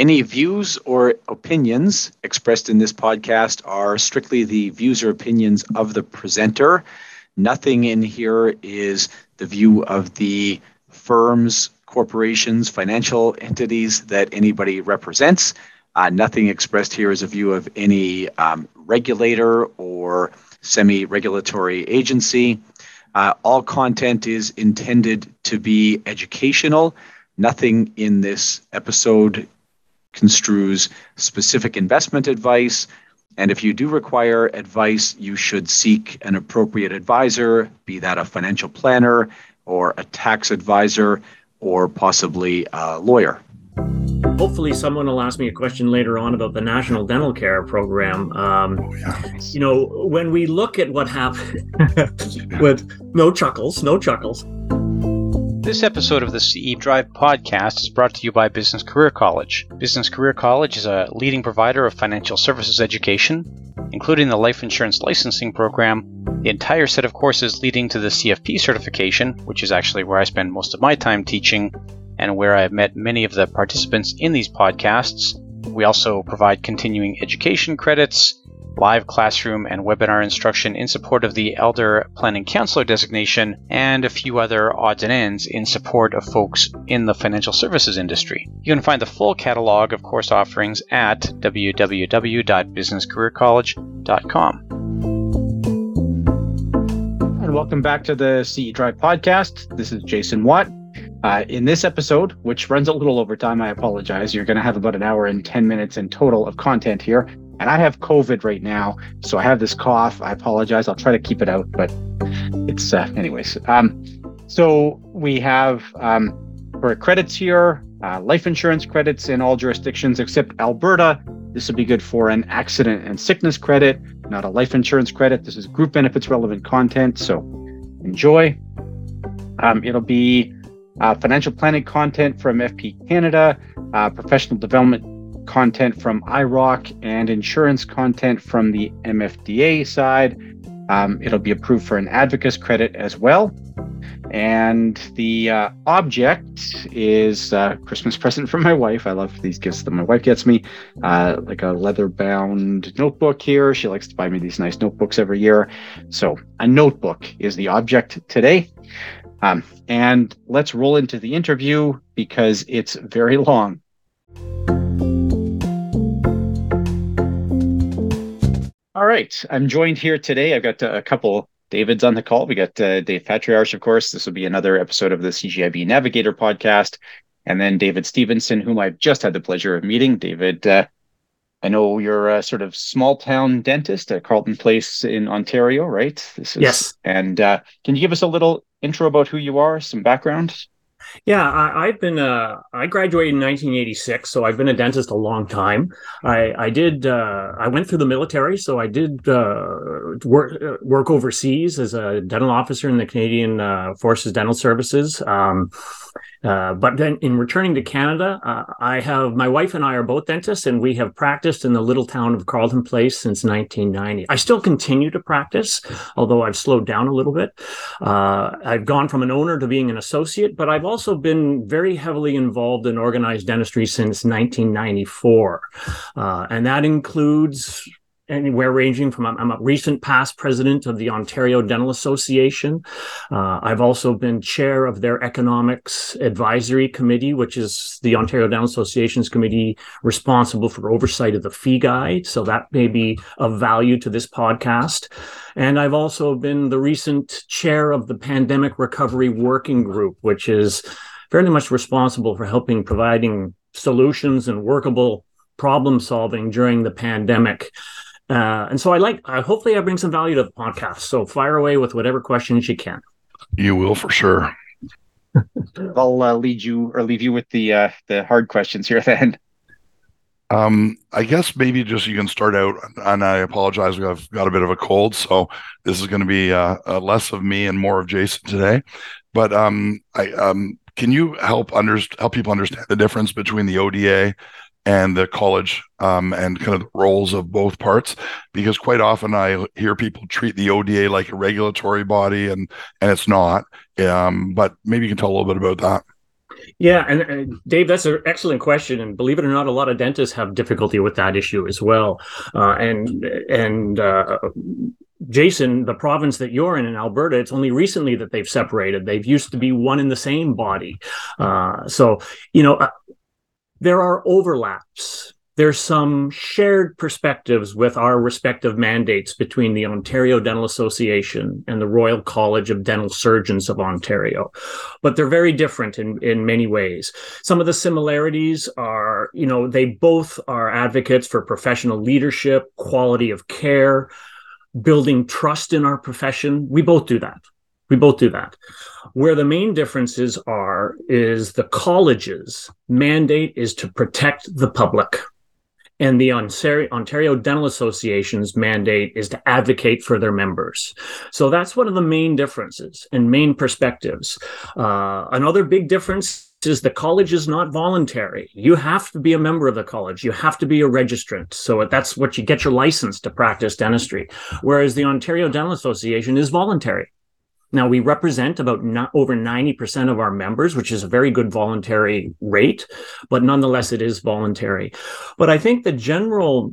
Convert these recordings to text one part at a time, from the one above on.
Any views or opinions expressed in this podcast are strictly the views or opinions of the presenter. Nothing in here is the view of the firms, corporations, financial entities that anybody represents. Uh, nothing expressed here is a view of any um, regulator or semi regulatory agency. Uh, all content is intended to be educational. Nothing in this episode construes specific investment advice. And if you do require advice, you should seek an appropriate advisor, be that a financial planner or a tax advisor or possibly a lawyer. Hopefully, someone will ask me a question later on about the National Dental Care Program. Um, oh, yeah. You know, when we look at what happened with no chuckles, no chuckles. This episode of the CE Drive podcast is brought to you by Business Career College. Business Career College is a leading provider of financial services education, including the life insurance licensing program, the entire set of courses leading to the CFP certification, which is actually where I spend most of my time teaching and where I have met many of the participants in these podcasts. We also provide continuing education credits, live classroom and webinar instruction in support of the Elder Planning Counselor designation, and a few other odds and ends in support of folks in the financial services industry. You can find the full catalog of course offerings at www.businesscareercollege.com. And welcome back to the CE Drive podcast. This is Jason Watt. Uh, in this episode, which runs a little over time, I apologize. You're going to have about an hour and 10 minutes in total of content here and I have COVID right now, so I have this cough. I apologize. I'll try to keep it out, but it's uh, anyways. Um, so we have um, for credits here, uh, life insurance credits in all jurisdictions except Alberta. This would be good for an accident and sickness credit, not a life insurance credit. This is group benefits relevant content, so enjoy. Um, it'll be uh, financial planning content from FP Canada, uh, professional development content from IIROC and insurance content from the MFDA side. Um, it'll be approved for an Advocis credit as well. And the uh, object is a Christmas present from my wife. I love these gifts that my wife gets me, uh, like a leather bound notebook here. She likes to buy me these nice notebooks every year. So, a notebook is the object today. Um, and let's roll into the interview because it's very long. All right. I'm joined here today. I've got uh, a couple Davids on the call. We got uh, Dave Patriarch, of course. This will be another episode of the CGIB Navigator podcast. And then David Stevenson, whom I've just had the pleasure of meeting. David, uh, I know you're a sort of small town dentist at Carleton Place in Ontario, right? This is, yes. And uh, can you give us a little intro about who you are, some background? Yeah, I, have been. Uh, I graduated in 1986, so I've been a dentist a long time. I, I did. Uh, I went through the military, so I did uh, work work overseas as a dental officer in the Canadian uh, Forces Dental Services. Um, uh, but then in returning to Canada, uh, I have my wife and I are both dentists, and we have practiced in the little town of Carleton Place since 1990. I still continue to practice, although I've slowed down a little bit. Uh, I've gone from an owner to being an associate, but I've also been very heavily involved in organized dentistry since 1994. Uh, and that includes anywhere ranging from I'm a recent past president of the Ontario Dental Association. Uh, I've also been chair of their economics advisory committee, which is the Ontario Dental Association's committee responsible for oversight of the fee guide. So that may be of value to this podcast. And I've also been the recent chair of the Pandemic Recovery Working Group, which is very much responsible for helping providing solutions and workable problem solving during the pandemic. Uh, and so I like, uh, hopefully, I bring some value to the podcast. So fire away with whatever questions you can. You will for sure. I'll uh, lead you or leave you with the uh, the hard questions here then. Um, I guess maybe just you can start out, and I apologize. I've got a bit of a cold, so this is going to be uh, uh, less of me and more of Jason today. But um, I um, can you help under help people understand the difference between the ODA and the college um, and kind of roles of both parts because quite often I hear people treat the ODA like a regulatory body and and it's not. Um, but maybe you can tell a little bit about that. Yeah, and, and, Dave, that's an excellent question. And believe it or not, a lot of dentists have difficulty with that issue as well. Uh, and and uh, Jason, the province that you're in in Alberta, it's only recently that they've separated. They've used to be one in the same body. Uh, so you know, uh, there are overlaps there's some shared perspectives with our respective mandates between the Ontario Dental Association and the Royal College of Dental Surgeons of Ontario, but they're very different in, in many ways. Some of the similarities are, you know, they both are advocates for professional leadership, quality of care, building trust in our profession. We both do that. We both do that. Where the main differences are is the college's mandate is to protect the public and the Ontario, Dental Association's mandate is to advocate for their members. So that's one of the main differences and main perspectives. Uh, another big difference is the college is not voluntary. You have to be a member of the college. You have to be a registrant. So that's what you get your license to practice dentistry. Whereas the Ontario Dental Association is voluntary. Now, we represent about not over 90% of our members, which is a very good voluntary rate, but nonetheless, it is voluntary. But I think the general,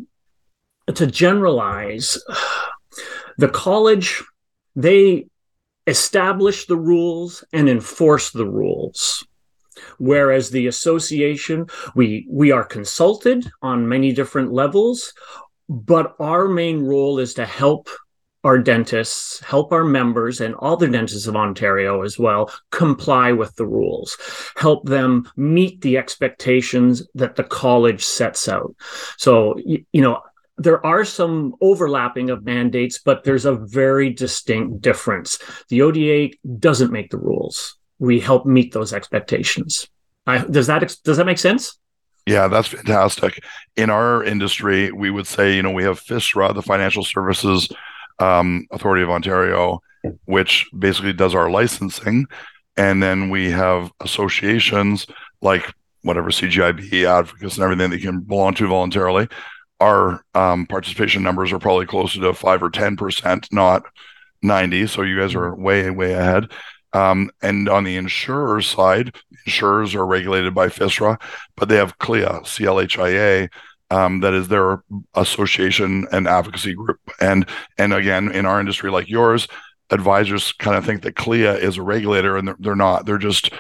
to generalize, the college, they establish the rules and enforce the rules whereas the association we we are consulted on many different levels but our main role is to help our dentists, help our members and all the dentists of Ontario as well comply with the rules, help them meet the expectations that the college sets out. So, you, know, there are some overlapping of mandates, but there's a very distinct difference. The ODA doesn't make the rules. We help meet those expectations. I, does that does that make sense? Yeah, that's fantastic. In our industry, we would say, you know, we have FSRA, the Financial Services um, Authority of Ontario, which basically does our licensing. And then we have associations like whatever CGIB, Advocis, and everything that you can belong to voluntarily. Our um, participation numbers are probably closer to five or 10%, not 90. So you guys are way, way ahead. Um, and on the insurer side, insurers are regulated by FSRA, but they have CLIA, C L H I A, um, that is their association and advocacy group. And and again, in our industry like yours, advisors kind of think that CLIA is a regulator, and they're, they're not. They're just,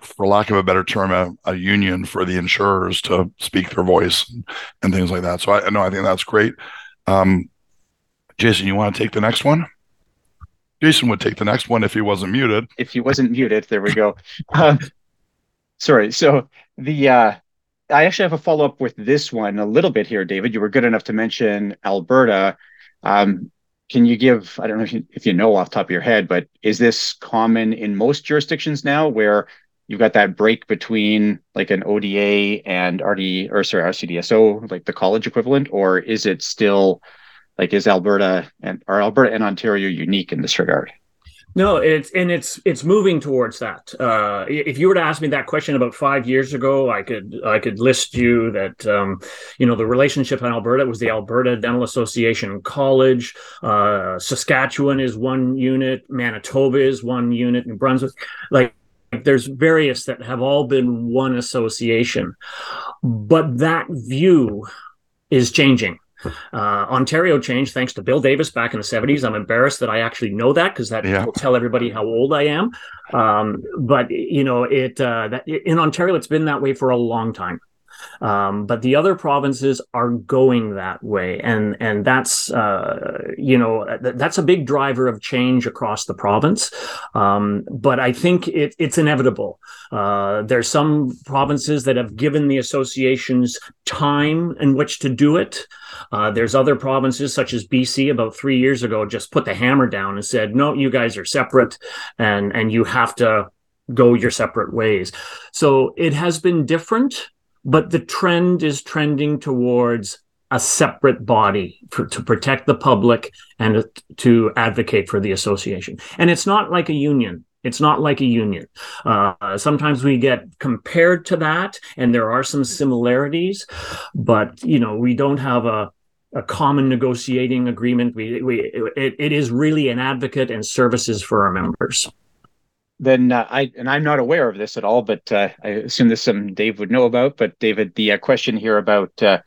for lack of a better term, a, a union for the insurers to speak their voice and, and things like that. So I know I think that's great. Um, Jason, you want to take the next one? Jason would take the next one if he wasn't muted. If he wasn't muted, there we go. Uh, sorry. So the uh, I actually have a follow up with this one a little bit here, David. You were good enough to mention Alberta. Um, can you give, I don't know if you, if you know off top of your head, but is this common in most jurisdictions now where you've got that break between like an ODA and RD or sorry, RCDSO, like the college equivalent, or is it still like is Alberta and are Alberta and Ontario unique in this regard? No, it's and it's it's moving towards that. Uh, if you were to ask me that question about five years ago, I could I could list you that um, you know the relationship in Alberta was the Alberta Dental Association College. Uh, Saskatchewan is one unit, Manitoba is one unit, New Brunswick, like there's various that have all been one association, but that view is changing uh, Ontario changed thanks to Bill Davis back in the 70s. I'm embarrassed that I actually know that because that yeah. will tell everybody how old I am. Um, but you know, it uh, that, in Ontario, it's been that way for a long time. Um, but the other provinces are going that way, and and that's uh, you know th- that's a big driver of change across the province. Um, but I think it, it's inevitable. Uh, there's some provinces that have given the associations time in which to do it. Uh, there's other provinces such as BC about three years ago just put the hammer down and said, no, you guys are separate, and and you have to go your separate ways. So it has been different but the trend is trending towards a separate body for, to protect the public and to advocate for the association. And it's not like a union. It's not like a union. Uh, sometimes we get compared to that, and there are some similarities, but you know we don't have a a common negotiating agreement. We, we it, it is really an advocate and services for our members. Then uh, I and I'm not aware of this at all, but uh, I assume this some Dave would know about. But David, the uh, question here about uh,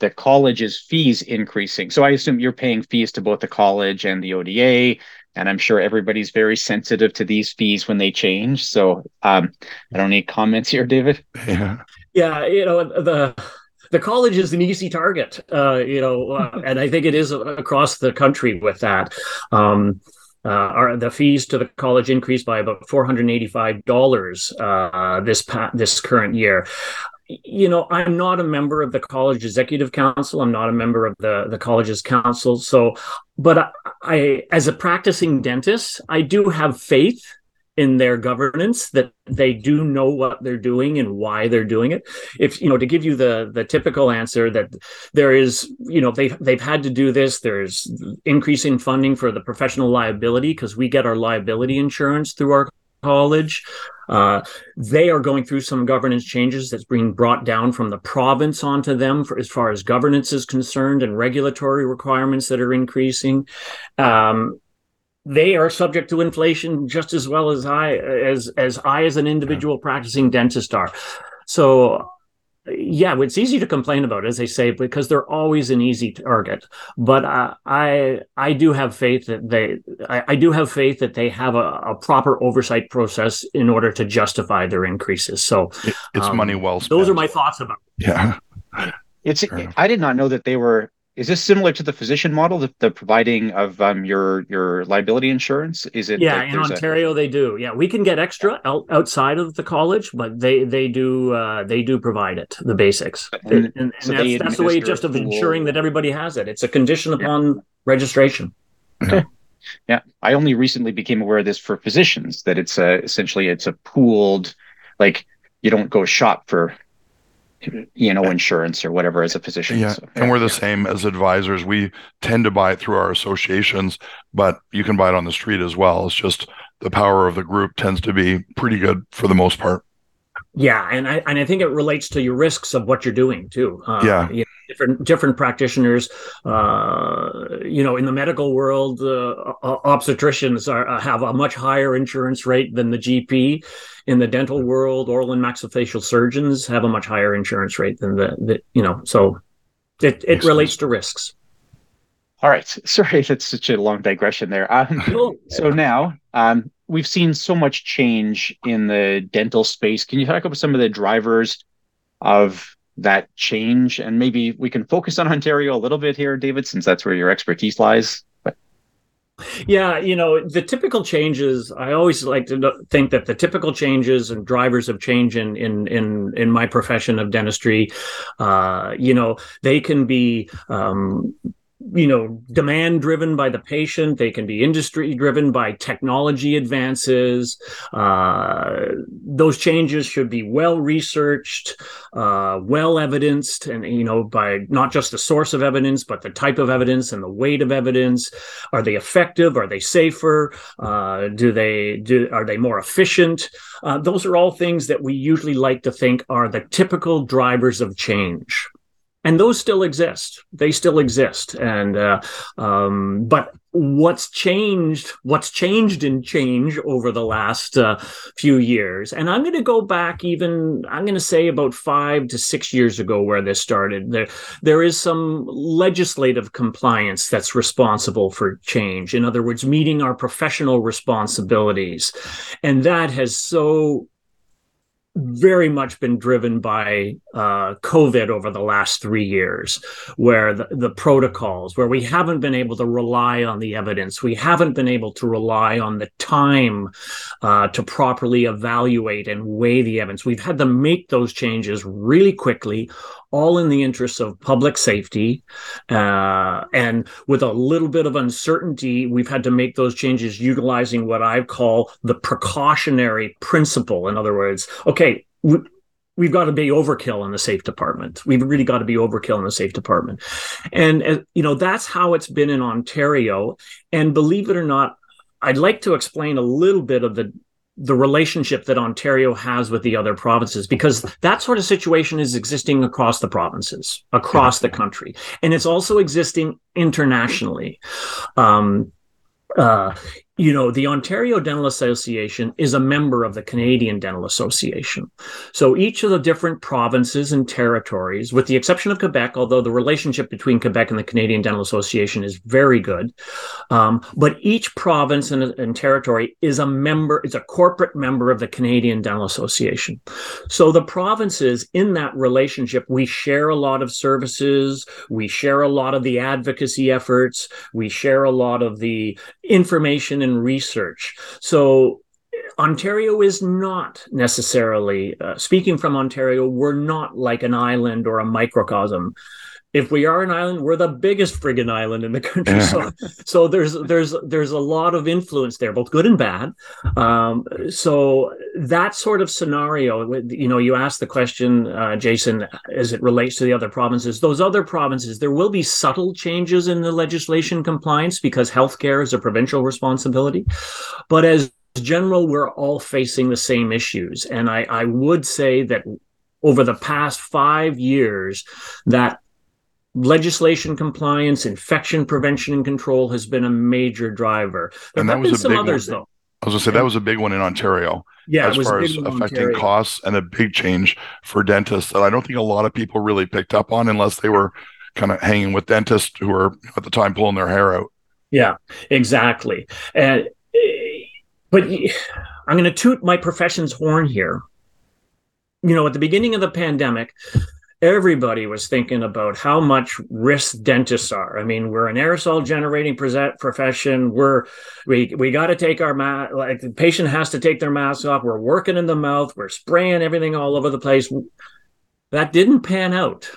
the college's fees increasing. So I assume you're paying fees to both the college and the ODA, and I'm sure everybody's very sensitive to these fees when they change. So um, I don't need comments here, David. Yeah, yeah, you know the the college is an easy target, uh, you know, uh, and I think it is across the country with that. Um, uh, our, the fees to the college increased by about four hundred eighty-five dollars uh, this pa- this current year. You know, I'm not a member of the college executive council. I'm not a member of the the college's council. So, but I, I as a practicing dentist, I do have faith in their governance that they do know what they're doing and why they're doing it. If you know to give you the the typical answer that there is you know they've they've had to do this there's increasing funding for the professional liability because we get our liability insurance through our college. Uh, they are going through some governance changes that's being brought down from the province onto them for, as far as governance is concerned and regulatory requirements that are increasing. Um, they are subject to inflation just as well as I as as I as an individual yeah. practicing dentist are. So yeah, it's easy to complain about, as they say, because they're always an easy target. But uh, I I do have faith that they I, I do have faith that they have a, a, proper oversight process in order to justify their increases. So it, it's um, money well spent. Those are my thoughts about. It. Yeah, it's. I did not know that they were is this similar to the physician model, the, the providing of um, your your liability insurance? Is it? Yeah, like in Ontario a... they do. Yeah, we can get extra out, outside of the college, but they they do uh, they do provide it, the basics, and, and, and so that's, that's the way just of ensuring that everybody has it. It's a condition upon yeah. registration. Okay. Yeah, I only recently became aware of this for physicians that it's a, essentially it's a pooled, like you don't go shop for you know insurance or whatever as a physician. Yeah so, and we're the same as advisors. We tend to buy it through our associations but you can buy it on the street as well. It's just the power of the group tends to be pretty good for the most part yeah, and I and I think it relates to your risks of what you're doing too. Uh, yeah, you know, different different practitioners. Uh, you know, in the medical world, uh, obstetricians are uh, have a much higher insurance rate than the GP. In the dental world, oral and maxillofacial surgeons have a much higher insurance rate than the, the you know. So it it relates to risks. All right, sorry, that's such a long digression there. Um, so now, um, we've seen so much change in the dental space. Can you talk about some of the drivers of that change? And maybe we can focus on Ontario a little bit here, David, since that's where your expertise lies. Yeah, you know, the typical changes, I always like to think that the typical changes and drivers of change in in in, in my profession of dentistry, uh, you know, they can be um, you know demand driven by the patient. They can be industry driven by technology advances. Uh, those changes should be well researched uh, well evidenced and you know by not just the source of evidence but the type of evidence and the weight of evidence. Are they effective? Are they safer? Uh, do they do are they more efficient? Uh, those are all things that we usually like to think are the typical drivers of change and those still exist. They still exist. And uh, um, but what's changed what's changed in change over the last uh, few years and i'm going to go back even i'm going to say about five to six years ago where this started there there is some legislative compliance that's responsible for change. In other words meeting our professional responsibilities. And that has so very much been driven by uh, COVID over the last three years, where the, the, protocols, where we haven't been able to rely on the evidence, we haven't been able to rely on the time uh, to properly evaluate and weigh the evidence. We've had to make those changes really quickly, all in the interests of public safety. Uh, and with a little bit of uncertainty, we've had to make those changes utilizing what I call the precautionary principle. In other words, okay, we, we've got to be overkill in the safe department. We've really got to be overkill in the safe department. And, uh, you know, that's how it's been in Ontario. And believe it or not, I'd like to explain a little bit of the the relationship that Ontario has with the other provinces, because that sort of situation is existing across the provinces, across the country, and it's also existing internationally. Um, uh, you know, the Ontario Dental Association is a member of the Canadian Dental Association. So each of the different provinces and territories, with the exception of Quebec, although the relationship between Quebec and the Canadian Dental Association is very good, um, but each province and, and territory is a member, is a corporate member of the Canadian Dental Association. So the provinces in that relationship, we share a lot of services, we share a lot of the advocacy efforts, we share a lot of the information and and research. So Ontario is not necessarily, uh, speaking from Ontario, we're not like an island or a microcosm. If we are an island, we're the biggest friggin' island in the country. So, so there's there's there's a lot of influence there, both good and bad. Um, so that sort of scenario, you know, you asked the question, uh, Jason, as it relates to the other provinces. Those other provinces, there will be subtle changes in the legislation compliance because healthcare is a provincial responsibility, but as general, we're all facing the same issues. And I, I would say that over the past five years, that legislation compliance, infection prevention and control has been a major driver. There and have been some others, one. though. I was gonna say that was a big one in Ontario. Yeah, as far as affecting Ontario. costs and a big change for dentists that I don't think a lot of people really picked up on unless they were kind of hanging with dentists who were at the time pulling their hair out. Yeah, exactly. And eh, but I'm going to toot my profession's horn here. You know, at the beginning of the pandemic, everybody was thinking about how much risk dentists are. I mean, we're an aerosol generating profession. We're we we got to take our mask. Like the patient has to take their mask off. We're working in the mouth. We're spraying everything all over the place. That didn't pan out.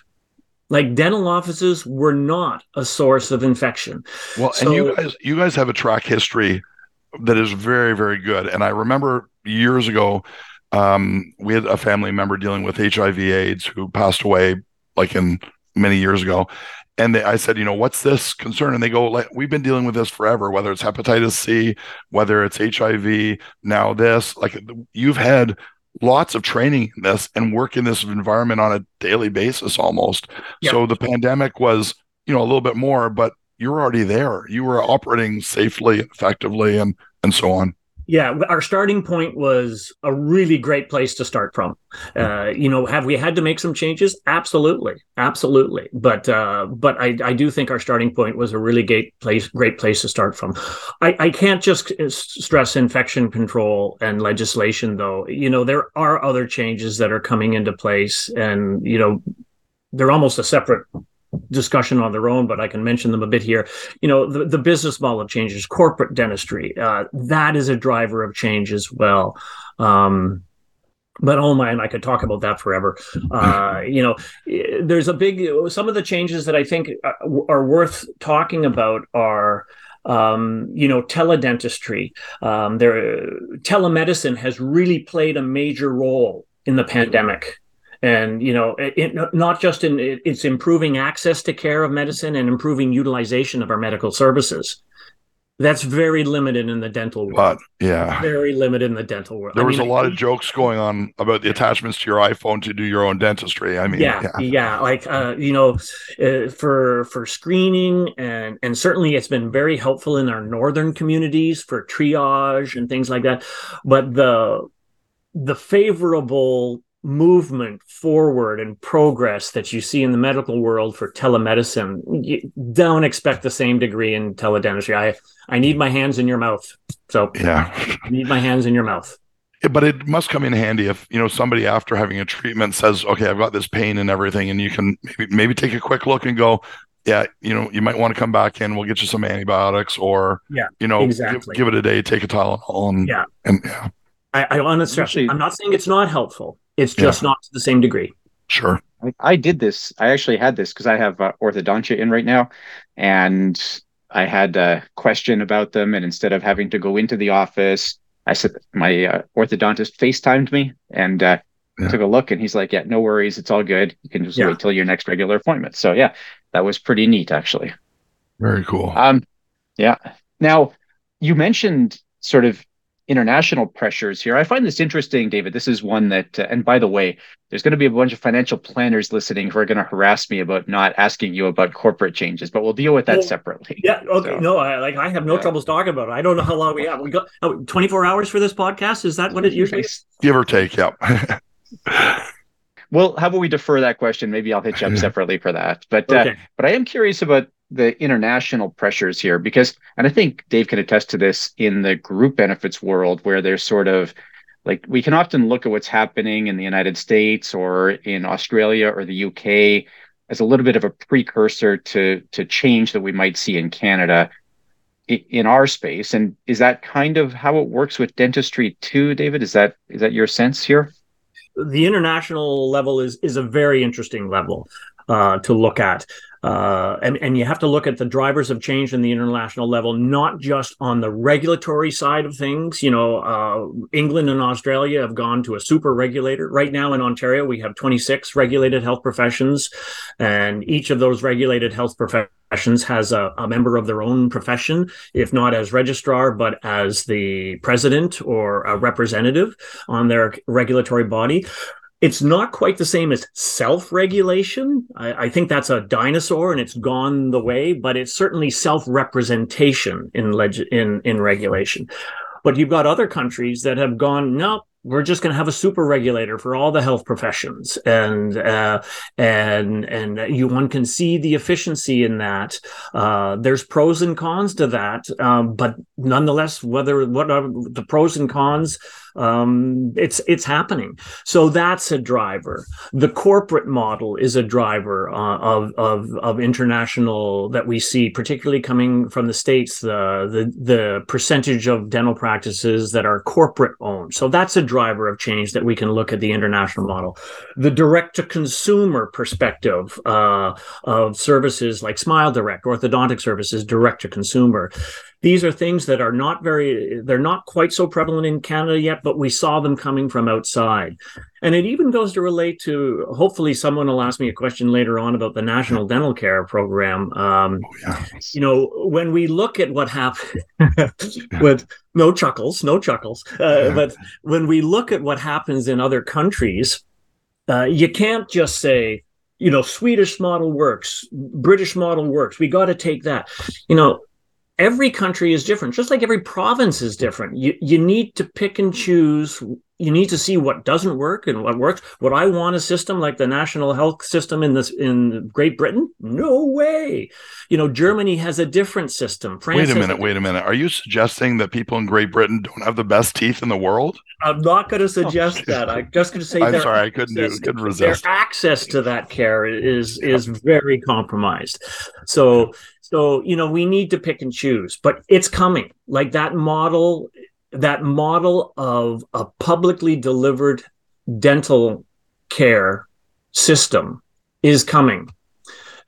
Like dental offices were not a source of infection. Well, so, and you guys, you guys have a track history that is very, very good. And I remember years ago, um, we had a family member dealing with HIV/AIDS who passed away, like in many years ago. And they, I said, you know, what's this concern? And they go, like, we've been dealing with this forever, whether it's hepatitis C, whether it's HIV, now this. Like, you've had lots of training in this and work in this environment on a daily basis almost. So the pandemic was, you know, a little bit more, but you're already there. You were operating safely, effectively, and and so on. Yeah, our starting point was a really great place to start from. Uh, you know, have we had to make some changes? Absolutely, absolutely. But uh, but I, I do think our starting point was a really great place great place to start from. I, I can't just stress infection control and legislation, though. You know, there are other changes that are coming into place, and you know, they're almost a separate discussion on their own, but I can mention them a bit here. You know, the, the business model of changes, corporate dentistry, uh, that is a driver of change as well. Um, but oh man, I could talk about that forever. Uh, you know, there's a big, some of the changes that I think uh, are worth talking about are, um, you know, teledentistry. Um, there, telemedicine has really played a major role in the pandemic and you know it, not just in it, it's improving access to care of medicine and improving utilization of our medical services that's very limited in the dental world. But yeah, very limited in the dental world. There I was mean, a lot of jokes going on about the attachments to your iPhone to do your own dentistry. I mean, yeah, yeah, yeah like uh, you know, uh, for for screening and and certainly it's been very helpful in our northern communities for triage and things like that. But the the favorable movement forward and progress that you see in the medical world for telemedicine you don't expect the same degree in teledentistry. I i need my hands in your mouth. So yeah. I need my hands in your mouth. But it must come in handy if you know somebody after having a treatment says okay i've got this pain and everything and you can maybe, maybe take a quick look and go yeah you know you might want to come back in. We'll get you some antibiotics or yeah you know exactly. give, give it a day take a tylenol and yeah. and yeah. I, I honestly, I'm not saying it's not helpful. It's just yeah. not to the same degree. Sure. I, I did this. I actually had this because I have uh, orthodontia in right now, and I had a question about them. And instead of having to go into the office, I said my uh, orthodontist FaceTimed me and uh, yeah. took a look, and he's like, "Yeah, no worries, it's all good. You can just yeah. wait till your next regular appointment." So yeah, that was pretty neat, actually. Very cool. Um, yeah. Now you mentioned sort of international pressures here. I find this interesting, David. This is one that, uh, and by the way, there's going to be a bunch of financial planners listening who are going to harass me about not asking you about corporate changes, but we'll deal with that well, separately. Yeah. Okay. So, no, I like I have no yeah. troubles talking about it. I don't know how long we have. We got oh, 24 hours for this podcast. Is that what it usually is? Give or take. Yep. well, how about we defer that question? Maybe I'll hit you up separately for that. But uh, okay. uh, but I am curious about the international pressures here because and i think dave can attest to this in the group benefits world where there's sort of like we can often look at what's happening in the united states or in australia or the uk as a little bit of a precursor to to change that we might see in canada in our space. And is that kind of how it works with dentistry too david? Is that is that your sense here? The international level is is a very interesting level uh, to look at. Uh, and, and you have to look at the drivers of change in the international level, not just on the regulatory side of things. You know, uh, England and Australia have gone to a super regulator. Right now in Ontario, we have 26 regulated health professions, and each of those regulated health professions has a, a member of their own profession, if not as registrar, but as the president or a representative on their regulatory body it's not quite the same as self-regulation. I, I, think that's a dinosaur and it's gone the way, but it's certainly self-representation in leg- in in regulation. But you've got other countries that have gone, no, we're just going to have a super regulator for all the health professions and uh, and and you one can see the efficiency in that uh, there's pros and cons to that um, but nonetheless whether what are the pros and cons um, it's it's happening. So that's a driver. The corporate model is a driver uh, of of of international that we see, particularly coming from the states. The the the percentage of dental practices that are corporate owned. So that's a driver of change that we can look at the international model. The direct to consumer perspective uh, of services like Smile Direct, orthodontic services, direct to consumer these are things that are not very they're not quite so prevalent in canada yet but we saw them coming from outside and it even goes to relate to hopefully someone will ask me a question later on about the national dental care program um, oh, yeah. you know when we look at what happened with no chuckles no chuckles uh, yeah. but when we look at what happens in other countries uh, you can't just say you know swedish model works british model works we got to take that you know every country is different just like every province is different. You you need to pick and choose. You need to see what doesn't work and what works. Would i want a system like the national health system in this in great britain? No way. You know germany has a different system. France wait a minute a wait a minute. Are you suggesting that people in great britain don't have the best teeth in the world? I'm not going to oh, suggest oh, that. I'm just going to say i'm sorry i couldn't do couldn't resist. their access to that care is is very compromised. So so, you know, we need to pick and choose, but it's coming. Like that model, that model of a publicly delivered dental care system is coming.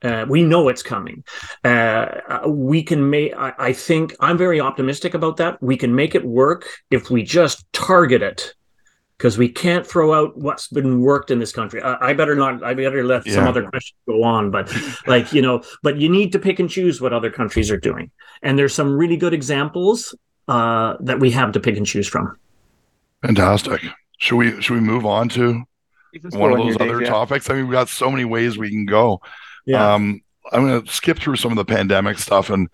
Uh, we know it's coming. Uh, we can make. I, I, think I'm very optimistic about that. We can make it work if we just target it because we can't throw out what's been worked in this country. I, I better not. I better let yeah. some other questions go on. But like you know, but you need to pick and choose what other countries are doing, and there's some really good examples uh, that we have to pick and choose from. Fantastic. Should we should we move on to one of those other topics? I mean, we've got so many ways we can go. Yeah. Um, I'm going to skip through some of the pandemic stuff and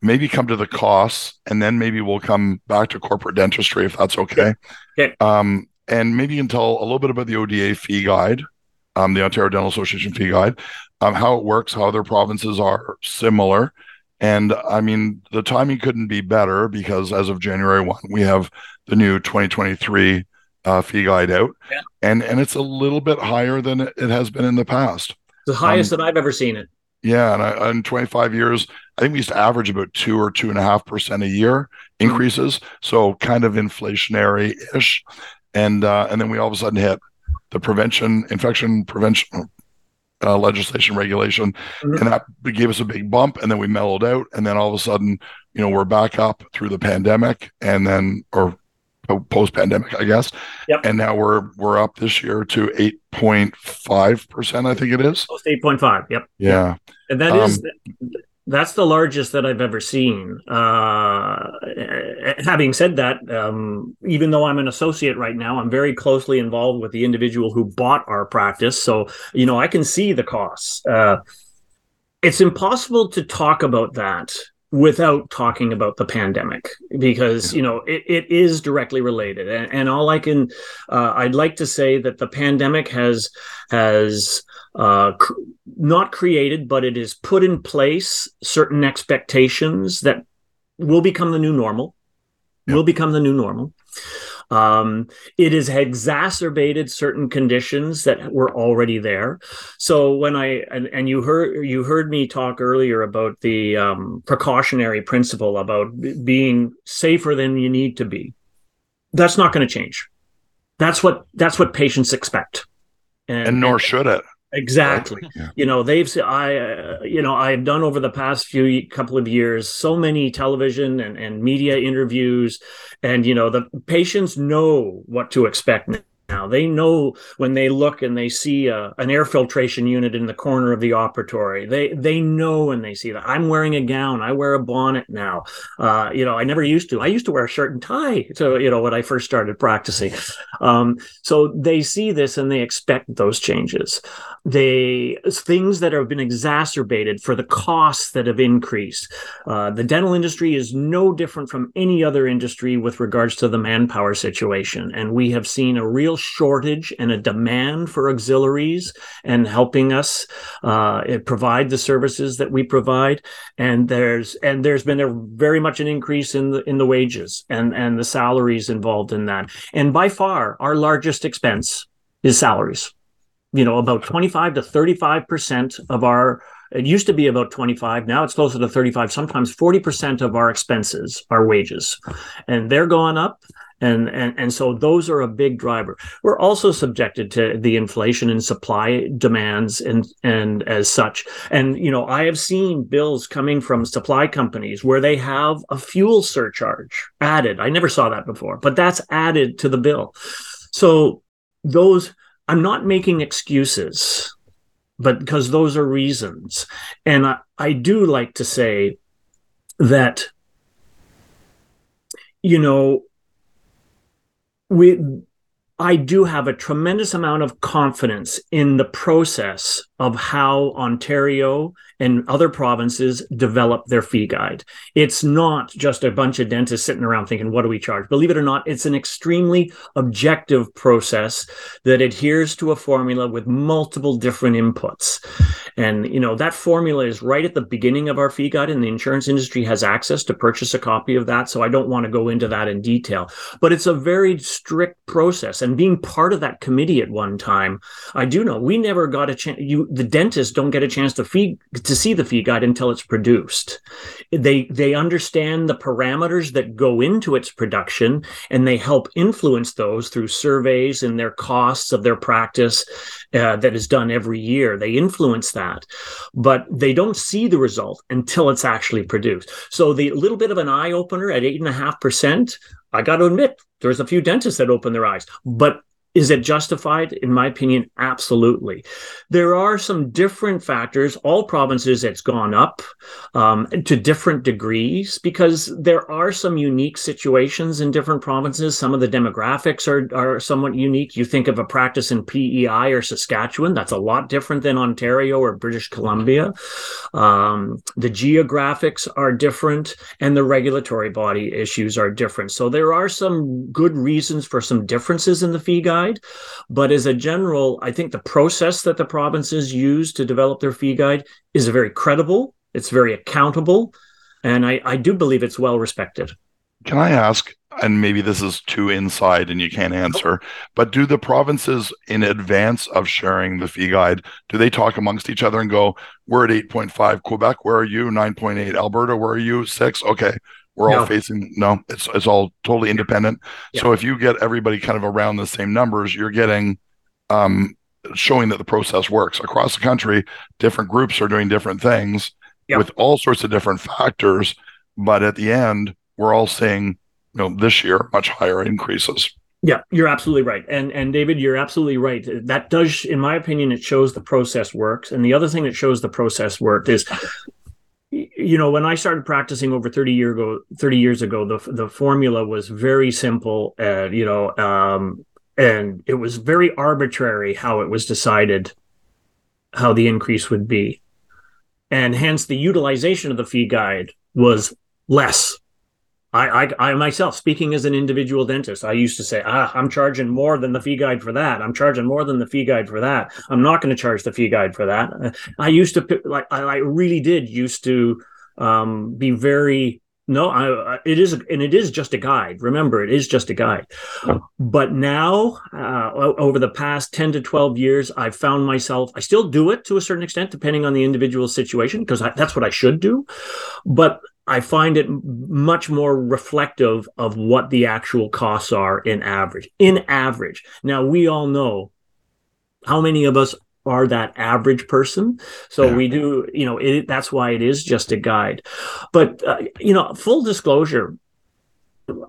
maybe come to the costs, and then maybe we'll come back to corporate dentistry if that's okay. Okay. Um, and maybe you can tell a little bit about the ODA fee guide, um, the Ontario Dental Association fee guide, um, how it works, how other provinces are similar. And I mean, the timing couldn't be better because as of January 1, we have the new 2023 uh, fee guide out. Yeah. And, and it's a little bit higher than it has been in the past. The highest um, that I've ever seen it. Yeah. And I, in 25 years, I think we used to average about two or two and a half percent a year increases. So kind of inflationary ish and uh, and then we all of a sudden hit the prevention infection prevention uh, legislation regulation, mm-hmm. and that gave us a big bump, and then we mellowed out, and then all of a sudden, you know, we're back up through the pandemic, and then or post pandemic, I guess, yep. and now we're we're up this year to eight point five percent, I think it is. eight point five. Yep. Yeah, and that um, is That's the largest that I've ever seen. Uh, having said that, um, even though I'm an associate right now, I'm very closely involved with the individual who bought our practice. So, you know, I can see the costs. Uh, it's impossible to talk about that without talking about the pandemic because you know it, it is directly related. And, and all i can uh, i'd like to say that the pandemic has has uh, cr- not created but it has put in place certain expectations that will become the new normal yep. will become the new normal um, it has exacerbated certain conditions that were already there. So when I and, and you heard you heard me talk earlier about the um, precautionary principle about being safer than you need to be. That's not going to change. That's what that's what patients expect, and, and nor should it. Exactly. Yeah. You know, they've I uh, you know, I've done over the past few couple of years so many television and, and media interviews and you know, the patients know what to expect now. They know when they look and they see a, an air filtration unit in the corner of the operatory. They they know when they see that. I'm wearing a gown. I wear a bonnet now. Uh, you know, I never used to. I used to wear a shirt and tie. So you know, when I first started practicing. Um, so they see this and they expect those changes. They things that have been exacerbated for the costs that have increased. Uh, the dental industry is no different from any other industry with regards to the manpower situation, and we have seen a real shortage and a demand for auxiliaries and helping us uh, provide the services that we provide. And there's and there's been a very much an increase in the in the wages and and the salaries involved in that. And by far, our largest expense is salaries. You know, about 25 to 35 percent of our it used to be about 25 now it's closer to 35 sometimes 40% of our expenses are wages and they're going up and and and so those are a big driver. We're also subjected to the inflation and supply demands and and as such. And you know i have seen bills coming from supply companies where they have a fuel surcharge added. I never saw that before but that's added to the bill. So those i'm not making excuses but because those are reasons. And I, I do like to say that you know we I do have a tremendous amount of confidence in the process of how Ontario and other provinces develop their fee guide. It's not just a bunch of dentists sitting around thinking, what do we charge? Believe it or not, it's an extremely objective process that adheres to a formula with multiple different inputs. And, you know, that formula is right at the beginning of our fee guide, and the insurance industry has access to purchase a copy of that. So I don't want to go into that in detail, but it's a very strict process. And being part of that committee at one time, I do know we never got a chance. You, the dentists don't get a chance to fee to see the fee guide until it's produced. They they understand the parameters that go into its production and they help influence those through surveys and their costs of their practice uh, that is done every year. They influence that, but they don't see the result until it's actually produced. So the little bit of an eye opener at eight and a half percent. I got to admit, there's a few dentists that open their eyes, but is it justified? In my opinion, absolutely. There are some different factors. All provinces, it's gone up um, to different degrees because there are some unique situations in different provinces. Some of the demographics are, are somewhat unique. You think of a practice in PEI or Saskatchewan, that's a lot different than Ontario or British Columbia. Um, the geographics are different and the regulatory body issues are different. So there are some good reasons for some differences in the fee guide guide. But as a general, I think the process that the provinces use to develop their fee guide is very credible, it's very accountable, and I, I do believe it's well respected. Can I ask, and maybe this is too inside and you can't answer, but do the provinces in advance of sharing the fee guide, do they talk amongst each other and go, we're at 8.5 Quebec, where are you? 9.8 Alberta, where are you? Six? Okay. We're no. all facing no, it's it's all totally independent. Yeah. So if you get everybody kind of around the same numbers, you're getting um showing that the process works across the country. Different groups are doing different things yeah. with all sorts of different factors, but at the end, we're all seeing, you know, this year much higher increases. Yeah, you're absolutely right. And and David, you're absolutely right. That does in my opinion it shows the process works. And the other thing that shows the process worked is you know, when I started practicing over 30 year ago, 30 years ago, the the formula was very simple and you know, um, and it was very arbitrary how it was decided how the increase would be. And hence the utilization of the fee guide was less I, I, I myself, speaking as an individual dentist, I used to say, ah, I'm charging more than the fee guide for that. I'm charging more than the fee guide for that. I'm not going to charge the fee guide for that. I used to like, I, I really did used to um, be very no. I, it is, and it is just a guide. Remember, it is just a guide. But now, uh, over the past ten to twelve years, I've found myself. I still do it to a certain extent, depending on the individual situation, because that's what I should do. But I find it much more reflective of what the actual costs are in average. In average. Now, we all know how many of us are that average person. So yeah. we do, you know, it, that's why it is just a guide. But, uh, you know, full disclosure,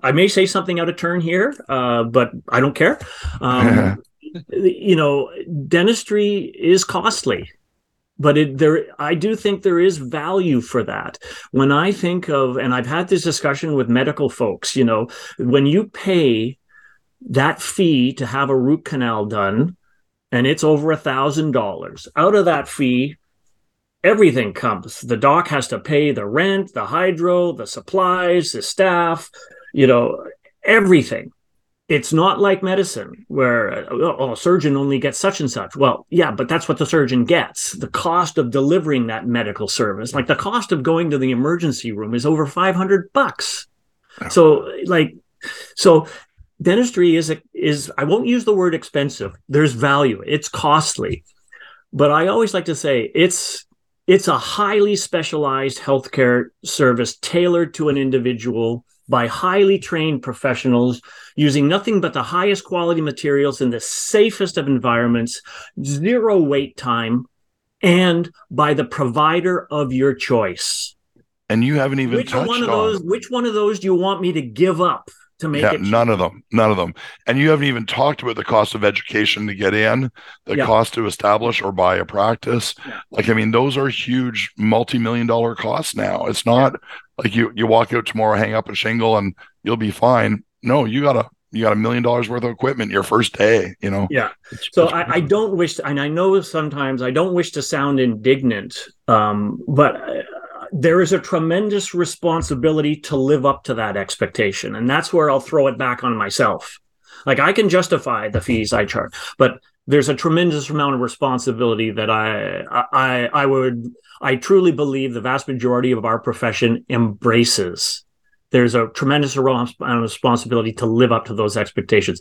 I may say something out of turn here, uh, but I don't care. Um, you know, dentistry is costly but it, there i do think there is value for that when i think of and i've had this discussion with medical folks you know when you pay that fee to have a root canal done and it's over a thousand dollars out of that fee everything comes the doc has to pay the rent the hydro the supplies the staff you know everything it's not like medicine where oh, oh a surgeon only gets such and such. Well, yeah, but that's what the surgeon gets. The cost of delivering that medical service, like the cost of going to the emergency room is over 500 bucks. So like so dentistry is a is I won't use the word expensive. There's value. It's costly. But I always like to say it's it's a highly specialized healthcare service tailored to an individual by highly trained professionals using nothing but the highest quality materials in the safest of environments, zero wait time, and by the provider of your choice. And you haven't even which touched one of on those. Which one of those do you want me to give up to make yeah, it? none of them, none of them. And you haven't even talked about the cost of education to get in, the Yeah. cost to establish or buy a practice. Yeah. Like, I mean, those are huge multi-million dollar costs now. It's not like you you walk out tomorrow, hang up a shingle, and you'll be fine. No, you gotta you got a million dollars worth of equipment your first day. You know. Yeah. So I, I don't wish, to, and I know sometimes I don't wish to sound indignant, um, but there is a tremendous responsibility to live up to that expectation, and that's where I'll throw it back on myself. Like I can justify the fees I charge, but there's a tremendous amount of responsibility that I, I, I would, I truly believe the vast majority of our profession embraces. There's a tremendous amount of responsibility to live up to those expectations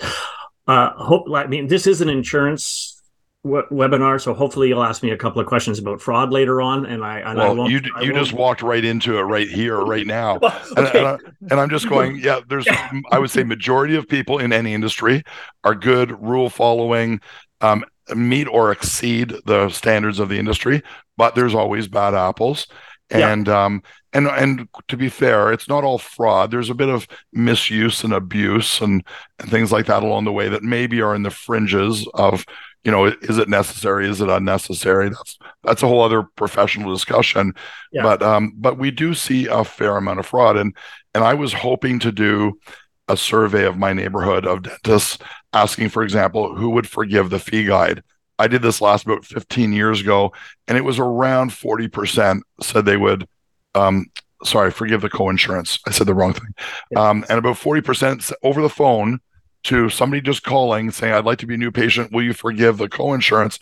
uh hope i mean this is an insurance webinar so hopefully you'll ask me a couple of questions about fraud later on and i and I Well, won't, you I you won't- just walked right into it right here, right now. Well, And, okay. and, I, and I'm just going, yeah, there's, I would say majority of people in any industry are good rule following, um, meet or exceed the standards of the industry, but there's always bad apples. Yeah. And, um, and, and to be fair, it's not all fraud. There's a bit of misuse and abuse and, and things like that along the way that maybe are in the fringes of, you know, is it necessary? Is it unnecessary? That's, that's a whole other professional discussion. Yeah. But, um, but we do see a fair amount of fraud. And, and I was hoping to do a survey of my neighborhood of dentists asking, for example, who would forgive the fee guide. I did this last about 15 years ago, and it was around 40% said they would, um, sorry, forgive the co-insurance. I said the wrong thing. Yeah. Um, and about 40% over the phone to somebody just calling saying, I'd like to be a new patient. Will you forgive the co-insurance?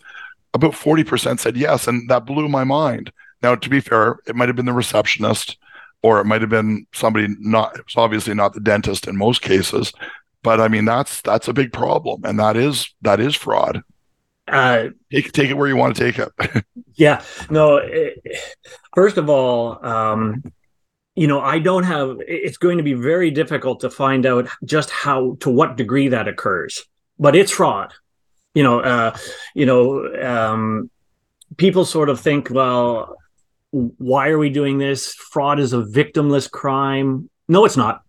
About 40% said yes. And that blew my mind. Now, to be fair, it might have been the receptionist or it might have been somebody not it's obviously not the dentist in most cases but i mean that's that's a big problem and that is that is fraud uh take, take it where you want to take it yeah no it, first of all um you know i don't have it's going to be very difficult to find out just how to what degree that occurs but it's fraud. You know uh you know um people sort of think well why are we doing this? Fraud is a victimless crime. No it's not.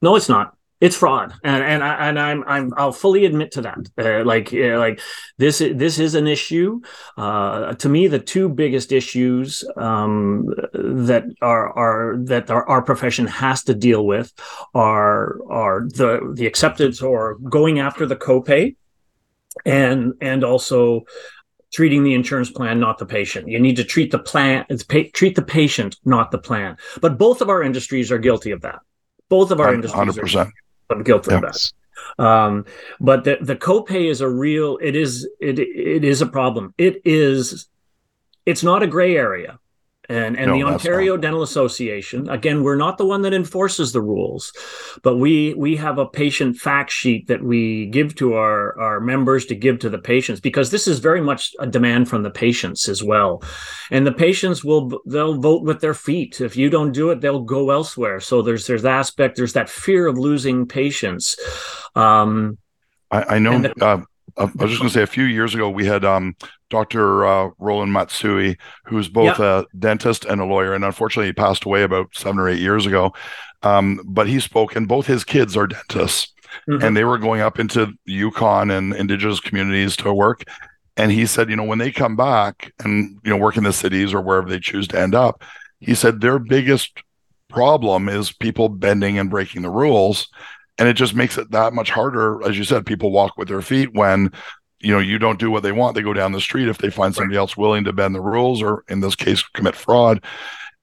No it's not it's fraud and and, I, and i'm i'm i'll fully admit to that uh, like uh, like this this is an issue uh, to me the two biggest issues um, that are are that our, our profession has to deal with are are the the acceptance or going after the copay and and also treating the insurance plan, not the patient. You need to treat the plan, treat the patient, not the plan. But both of our industries are guilty of that. Both of our 100%. industries are I'm guilty of that. Um, but the the copay is a real. It is it it is a problem. It is. It's not a gray area. And and no, the Ontario not. Dental Association, again, we're not the one that enforces the rules, but we we have a patient fact sheet that we give to our, our members to give to the patients because this is very much a demand from the patients as well. And the patients will they'll vote with their feet. If you don't do it, they'll go elsewhere. So there's there's aspect, there's that fear of losing patients. Um, I, I know the, uh, I was just going to say a few years ago we had um, Dr. Uh, Roland Matsui, who's both a dentist and a lawyer, and unfortunately he passed away about seven or eight years ago. Um, but he spoke, and both his kids are dentists, mm-hmm. and they were going up into Yukon and Indigenous communities to work. And he said, you know, when they come back and you know work in the cities or wherever they choose to end up, he said their biggest problem is people bending and breaking the rules and it just makes it that much harder as you said people walk with their feet when you know you don't do what they want they go down the street if they find somebody else willing to bend the rules or in this case commit fraud.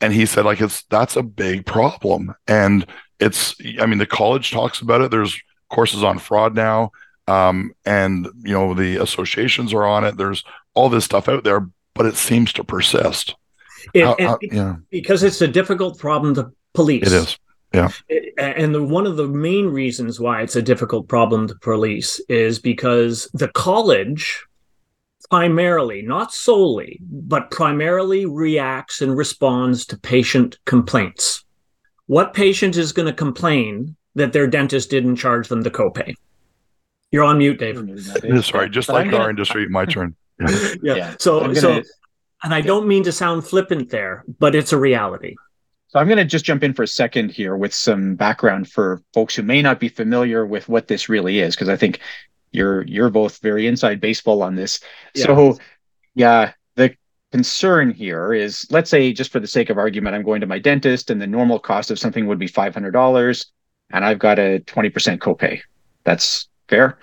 And he said like it's that's a big problem. And it's i mean the college talks about it. There's courses on fraud now. Um, and you know the associations are on it. There's all this stuff out there but it seems to persist. It, how, how, yeah. because it's a difficult problem to police. It is yeah. And the, one of the main reasons why it's a difficult problem to police is because the college primarily, not solely, but primarily reacts and responds to patient complaints. What patient is going to complain that their dentist didn't charge them the copay? You're on mute, Dave. Sorry, just like our industry, my turn. Yeah. yeah. yeah. So, gonna, so, and I don't mean to sound flippant there, but it's a reality. So I'm going to just jump in for a second here with some background for folks who may not be familiar with what this really is, because I think you're you're both very inside baseball on this. Yeah. So yeah, the concern here is let's say just for the sake of argument, I'm going to my dentist and the normal cost of something would be $500 and I've got a 20% copay. That's fair.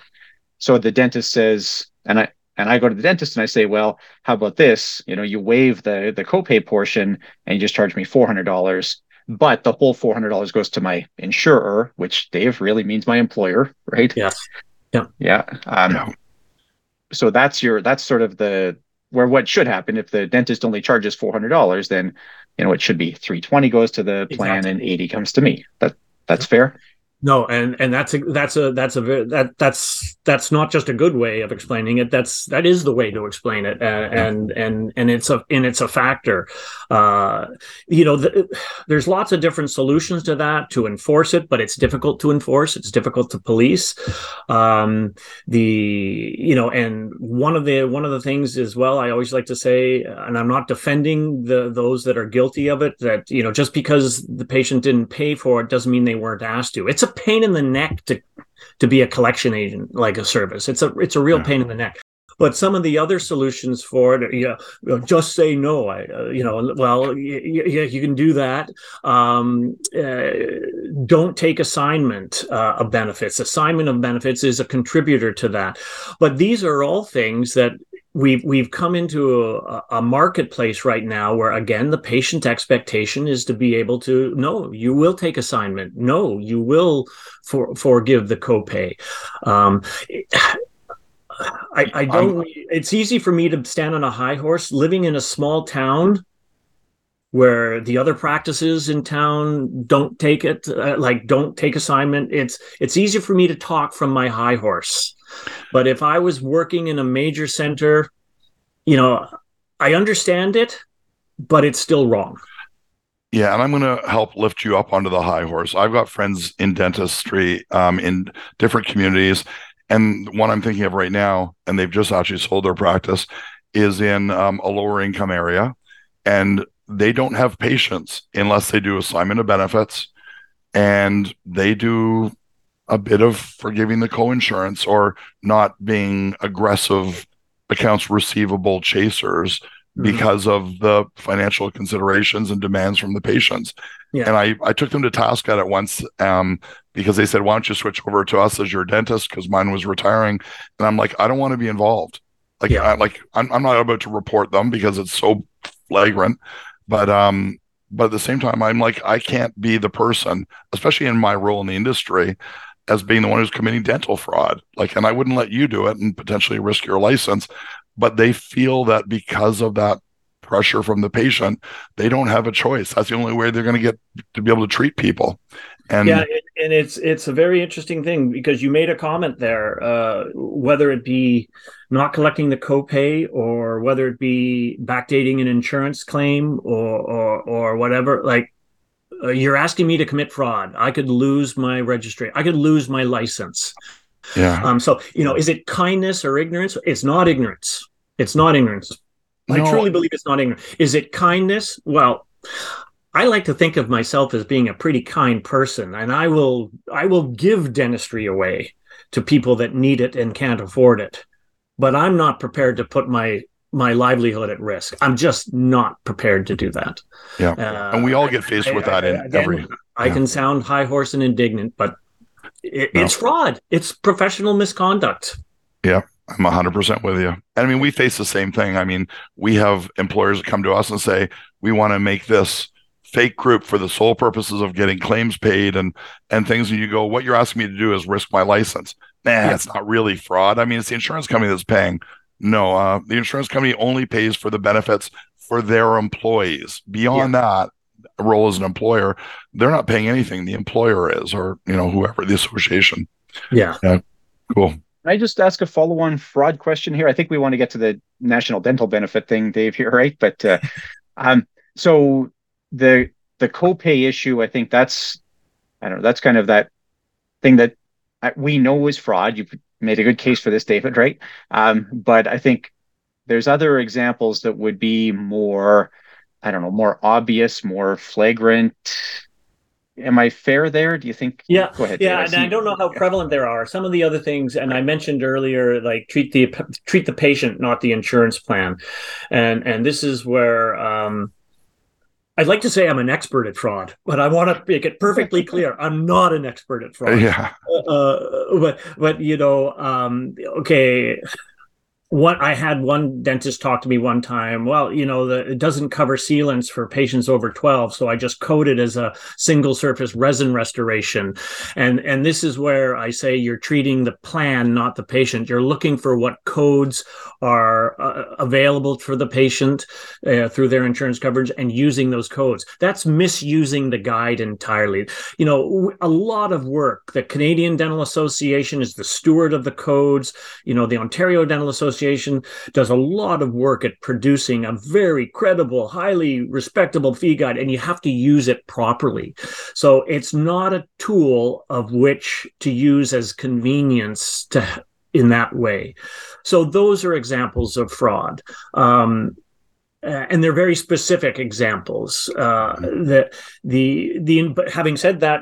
So the dentist says, and I and I go to the dentist and I say, well, how about this? You know, you waive the the copay portion and you just charge me four hundred dollars, but the whole four hundred dollars goes to my insurer, which Dave really means my employer, right? Yes. Yeah. Yeah. Um, yeah. So that's your that's sort of the where what should happen if the dentist only charges four hundred dollars, then you know it should be three twenty goes to the plan exactly. and eighty comes to me. That that's fair. No, and and that's a that's a that's a that that's that's not just a good way of explaining it. That's that is the way to explain it, and and and, and it's a and it's a factor. Uh, you know, the, there's lots of different solutions to that to enforce it, but it's difficult to enforce. It's difficult to police. Um, the you know, and one of the one of the things as well, I always like to say, and I'm not defending the those that are guilty of it. That you know, just because the patient didn't pay for it doesn't mean they weren't asked to. It's a pain in the neck to to be a collection agent like a service. It's a it's a real yeah. pain in the neck. But some of the other solutions for it, yeah, you know, just say no. I, uh, you know, well, yeah, you can do that. Um, uh, don't take assignment uh, of benefits. Assignment of benefits is a contributor to that. But these are all things that we've we've come into a, a, marketplace right now where again the patient expectation is to be able to no you will take assignment. No you will for, forgive the copay. Um, I, I don't it's easy for me to stand on a high horse living in a small town where the other practices in town don't take it uh, like don't take assignment. It's it's easy for me to talk from my high horse but if I was working in a major center, you know, I understand it, but it's still wrong. Yeah, and I'm going to help lift you up onto the high horse. I've got friends in dentistry um, in different communities, and one I'm thinking of right now, and they've just actually sold their practice, is in um, a lower income area, and they don't have patients unless they do assignment of benefits, and they do a bit of forgiving the co-insurance or not being aggressive accounts receivable chasers mm-hmm. because of the financial considerations and demands from the patients. Yeah. And I, I took them to task at it once um, because they said, why don't you switch over to us as your dentist? Because mine was retiring. And I'm like, I don't want to be involved. Like, yeah. I, like I'm, I'm not about to report them because it's so flagrant. But um, but at the same time, I'm like, I can't be the person, especially in my role in the industry, as being the one who's committing dental fraud. Like, and I wouldn't let you do it and potentially risk your license. But they feel that because of that pressure from the patient, they don't have a choice. That's the only way they're going to get to be able to treat people. And yeah, and it's it's a very interesting thing because you made a comment there, uh, whether it be not collecting the copay or whether it be backdating an insurance claim or or or whatever. Like uh, you're asking me to commit fraud. I could lose my registry. I could lose my license. Yeah. Um. So you know, is it kindness or ignorance? It's not ignorance. It's not ignorance. No. I truly believe it's not ignorance. Is it kindness? Well, I like to think of myself as being a pretty kind person, and I will I will give dentistry away to people that need it and can't afford it. But I'm not prepared to put my my livelihood at risk. I'm just not prepared to do that. Yeah, uh, and we all get faced I, with that I, in again, every. I yeah. can sound high horse and indignant, but it, no. it's fraud. It's professional misconduct. Yeah, I'm 100% with you. And I mean, we face the same thing. I mean, we have employers that come to us and say, we want to make this fake group for the sole purposes of getting claims paid and and things and you go what you're asking me to do is risk my license nah yeah. it's not really fraud i mean it's the insurance company that's paying no uh, the insurance company only pays for the benefits for their employees beyond yeah. that role as an employer they're not paying anything the employer is or you know whoever the association yeah, yeah. cool can I just ask a follow-on fraud question here? I think we want to get to the national dental benefit thing, Dave. Here, right? But uh, um, so the the copay issue, I think that's I don't know, that's kind of that thing that we know is fraud. You've made a good case for this, David, right? Um, but I think there's other examples that would be more, I don't know, more obvious, more flagrant. Am I fair there? Do you think? Yeah. Go ahead. Yeah, and I don't know how prevalent there are. Some of the other things, and I mentioned earlier, like treat the treat the patient, not the insurance plan, and and this is where um, I'd like to say I'm an expert at fraud, but I want to make it perfectly clear I'm not an expert at fraud. Yeah. Uh, but but you know, um, okay, what I had one dentist talk to me one time. Well, you know, the, it doesn't cover sealants for patients over 12, so I just code it as a single surface resin restoration. And and this is where I say you're treating the plan, not the patient. You're looking for what codes are uh, available for the patient uh, through their insurance coverage and using those codes. That's misusing the guide entirely. You know, a lot of work. The Canadian Dental Association is the steward of the codes. You know, the Ontario Dental Association Association does a lot of work at producing a very credible, highly respectable fee guide, and you have to use it properly. So it's not a tool of which to use as convenience to in that way. So those are examples of fraud. Um, uh, and they're very specific examples. Uh, mm-hmm. the the the having said that,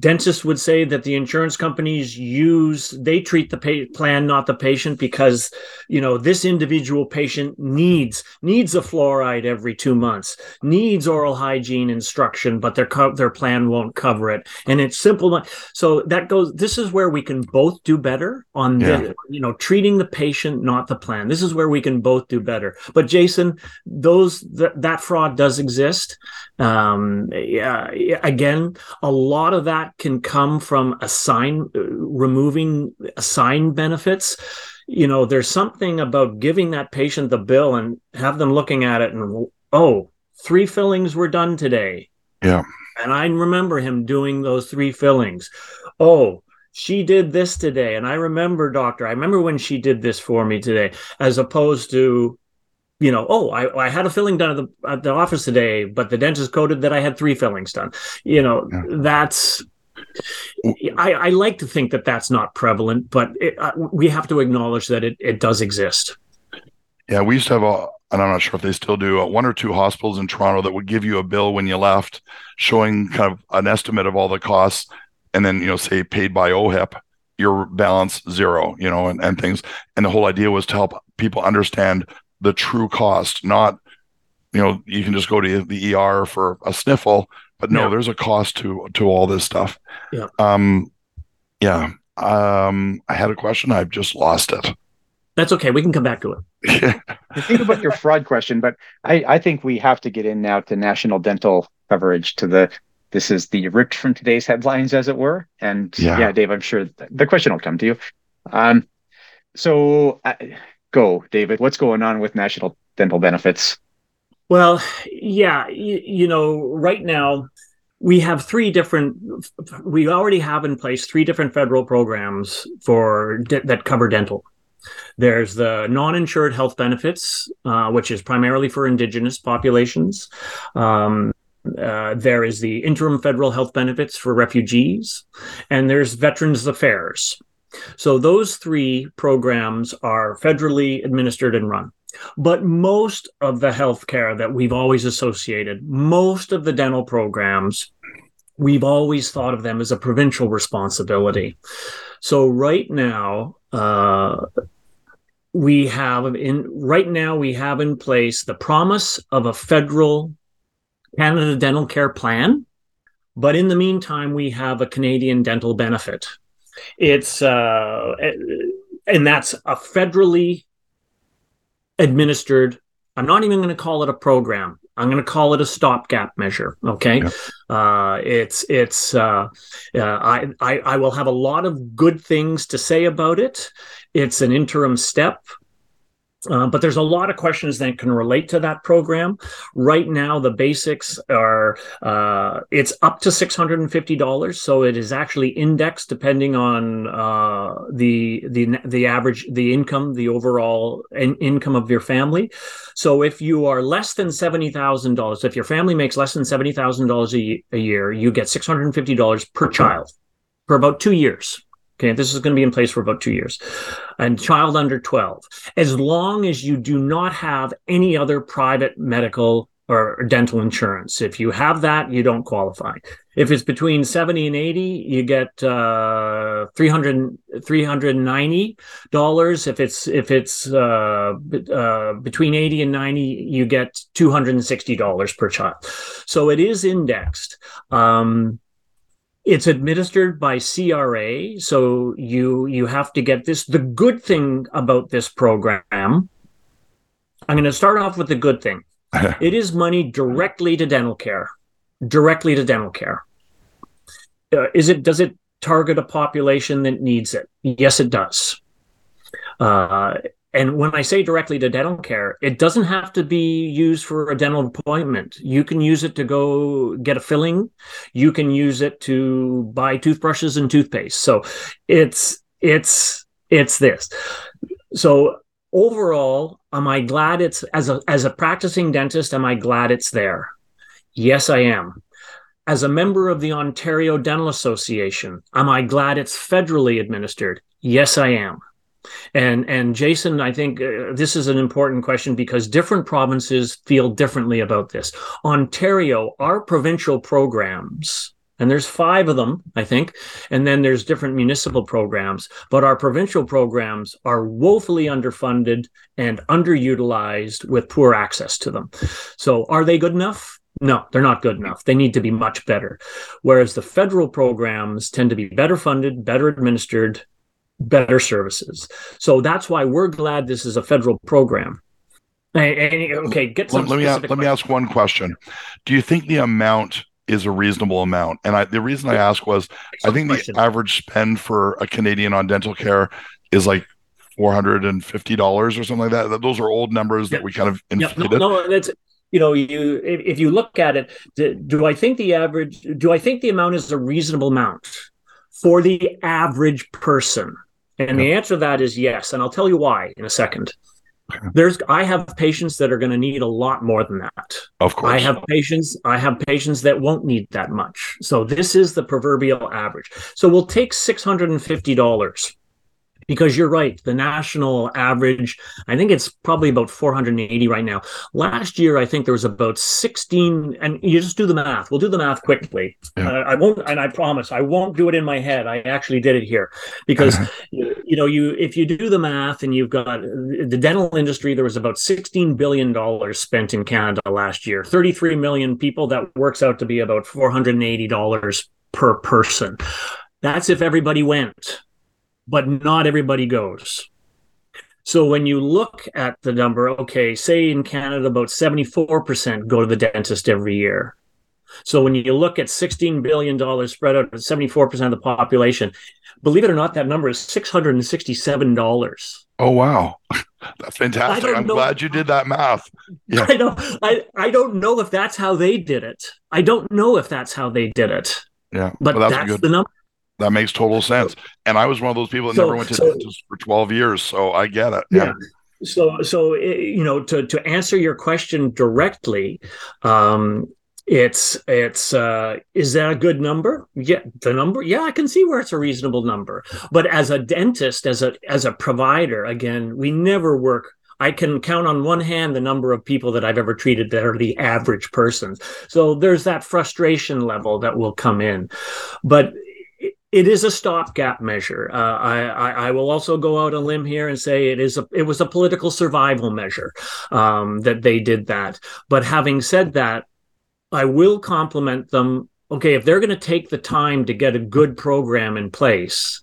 dentists would say that the insurance companies use they treat the pay, plan, not the patient, because you know this individual patient needs needs a fluoride every two months, needs oral hygiene instruction, but their co- their plan won't cover it, and it's simple. So that goes. This is where we can both do better on yeah. the you know treating the patient, not the plan. This is where we can both do better. But Jason those th- that fraud does exist. Um, yeah, again, a lot of that can come from assign uh, removing assigned benefits. You know, there's something about giving that patient the bill and have them looking at it and oh, three fillings were done today. Yeah. And I remember him doing those three fillings. Oh, she did this today. And I remember, doctor, I remember when she did this for me today, as opposed to, you know, oh, I, I had a filling done at the, at the office today, but the dentist coded that I had three fillings done. You know, yeah. that's I, I, like to think that that's not prevalent, but it, uh, we have to acknowledge that it, it does exist. Yeah, we used to have a, and I'm not sure if they still do, uh, one or two hospitals in Toronto that would give you a bill when you left, showing kind of an estimate of all the costs. and then you know say paid by OHIP, your balance zero, you know, and, and things. And the whole idea was to help people understand the true cost, not you know you can just go to the ER for a sniffle, but no, yeah. there's a cost to to all this stuff. Yeah. Um, yeah. Um, I had a question. I've just lost it. That's okay. We can come back to it. think about your fraud question, but I, I think we have to get in now to national dental coverage to the this is the ripped from today's headlines, as it were. And yeah, yeah Dave, I'm sure the question will come to you. Um, so uh, go, David. What's going on with national dental benefits? Well, yeah, you, you know, right now we have three different. We already have in place three different federal programs for that cover dental. There's the non-insured health benefits, uh, which is primarily for Indigenous populations. Um, uh, there is the interim federal health benefits for refugees, and there's Veterans Affairs. So those three programs are federally administered and run. But most of the health care that we've always associated, most of the dental programs, we've always thought of them as a provincial responsibility. So right now, uh, we have in right now we have in place the promise of a federal Canada Dental Care Plan, but in the meantime, we have a Canadian dental benefit. It's uh, and that's a federally administered. I'm not even going to call it a program. I'm going to call it a stopgap measure. Okay, yeah. uh, it's it's. Uh, uh, I, I I will have a lot of good things to say about it. It's an interim step. Uh, but there's a lot of questions that can relate to that program. Right now, the basics are uh, it's up to six hundred and fifty dollars, so it is actually indexed depending on uh, the the the average the income, the overall in- income of your family. So if you are less than seventy thousand dollars, if your family makes less than seventy thousand dollars a year, you get six hundred and fifty dollars per child for about two years. Okay, this is going to be in place for about two years. And child under 12, as long as you do not have any other private medical or dental insurance. If you have that, you don't qualify. If it's between 70 and 80, you get uh, 300 $390. If it's if it's uh, uh, between 80 and 90, you get $260 per child. So it is indexed. Um, it's administered by CRA, so you you have to get this. The good thing about this program, I'm going to start off with the good thing. it is money directly to dental care, directly to dental care. Uh, is it? Does it target a population that needs it? Yes, it does. Uh, and when I say directly to dental care, it doesn't have to be used for a dental appointment. You can use it to go get a filling. You can use it to buy toothbrushes and toothpaste. So it's it's it's this. So overall, am I glad it's as a as a practicing dentist, am I glad it's there? Yes, I am. As a member of the Ontario Dental Association, am I glad it's federally administered? Yes, I am. And and Jason, I think uh, this is an important question because different provinces feel differently about this. Ontario, our provincial programs, and there's five of them, I think, and then there's different municipal programs, but our provincial programs are woefully underfunded and underutilized with poor access to them. So, are they good enough? No, they're not good enough. They need to be much better. Whereas the federal programs tend to be better funded, better administered, better services. So that's why we're glad this is a federal program. okay, get some. Let, me ask, let me ask one question. Do you think the amount is a reasonable amount? And I, the reason I ask was, I think the average spend for a Canadian on dental care is like four hundred and fifty dollars or something like that. Those are old numbers that we kind of inflated. Yeah, no, no, that's you know, you if, if you look at it, do, do I think the average? Do I think the amount is a reasonable amount for the average person? And the answer to that is yes. And I'll tell you why in a second. There's I have patients that are going to need a lot more than that. Of course. I have patients I have patients that won't need that much. So this is the proverbial average. So we'll take $650 because you're right. The national average, I think it's probably about 480 right now. Last year, I think there was about 16, and you just do the math. We'll do the math quickly. Yeah. Uh, I won't, and I promise I won't do it in my head. I actually did it here because you, you know you if you do the math and you've got the dental industry, there was about 16 billion dollars spent in Canada last year. 33 million people. That works out to be about 480 dollars per person. That's if everybody went but not everybody goes. So when you look at the number, okay, say in Canada, about 74% go to the dentist every year. So when you look at $16 billion spread out at 74% of the population, believe it or not, that number is $667. Oh, wow. That's fantastic. I'm know, glad you did that math. Yeah. I don't I, I don't know if that's how they did it. I don't know if that's how they did it. Yeah. But well, that's, that's the number. That makes total sense. And I was one of those people that so, never went to so, dentist for 12 years. So I get it. Yeah. yeah. So, so, eh, you know, to, to answer your question directly, um, it's it's uh is that a good number yeah the number yeah i can see where it's a reasonable number but as a dentist as a as a provider again we never work I can count on one hand the number of people that I've ever treated that are the average persons. So there's that frustration level that will come in. But it is a stopgap measure. Uh, I, I, will also go out a limb here and say it is a it was a political survival measure um, that they did that. But having said that, I will compliment them. Okay, if they're going to take the time to get a good program in place,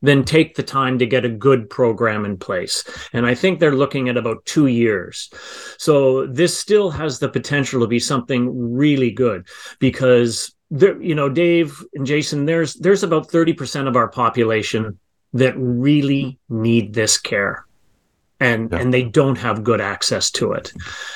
then take the time to get a good program in place. And I think they're looking at about two years. So this still has the potential to be something really good because there, you know, Dave and Jason, there's there's about 30% of our population that really need this care and yeah. and they don't have good access to it.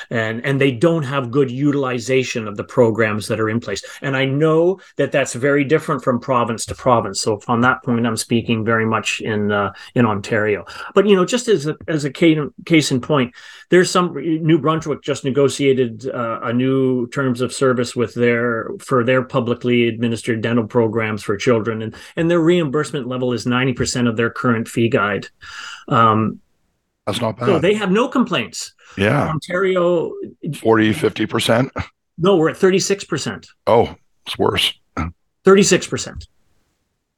And and they don't have good utilization of the programs that are in place. And i know that that's very different from province to province. So on that point i'm speaking very much in uh, in ontario. But you know just as a, as a case in point there's some new brunswick just negotiated uh, a new terms of service with their for their publicly administered dental programs for children. And and their reimbursement level is 90% of their current fee guide. Um, that's not bad. So they have no complaints. Yeah. Ontario 40, 50%. No, we're at 36%. Oh, it's worse. 36%.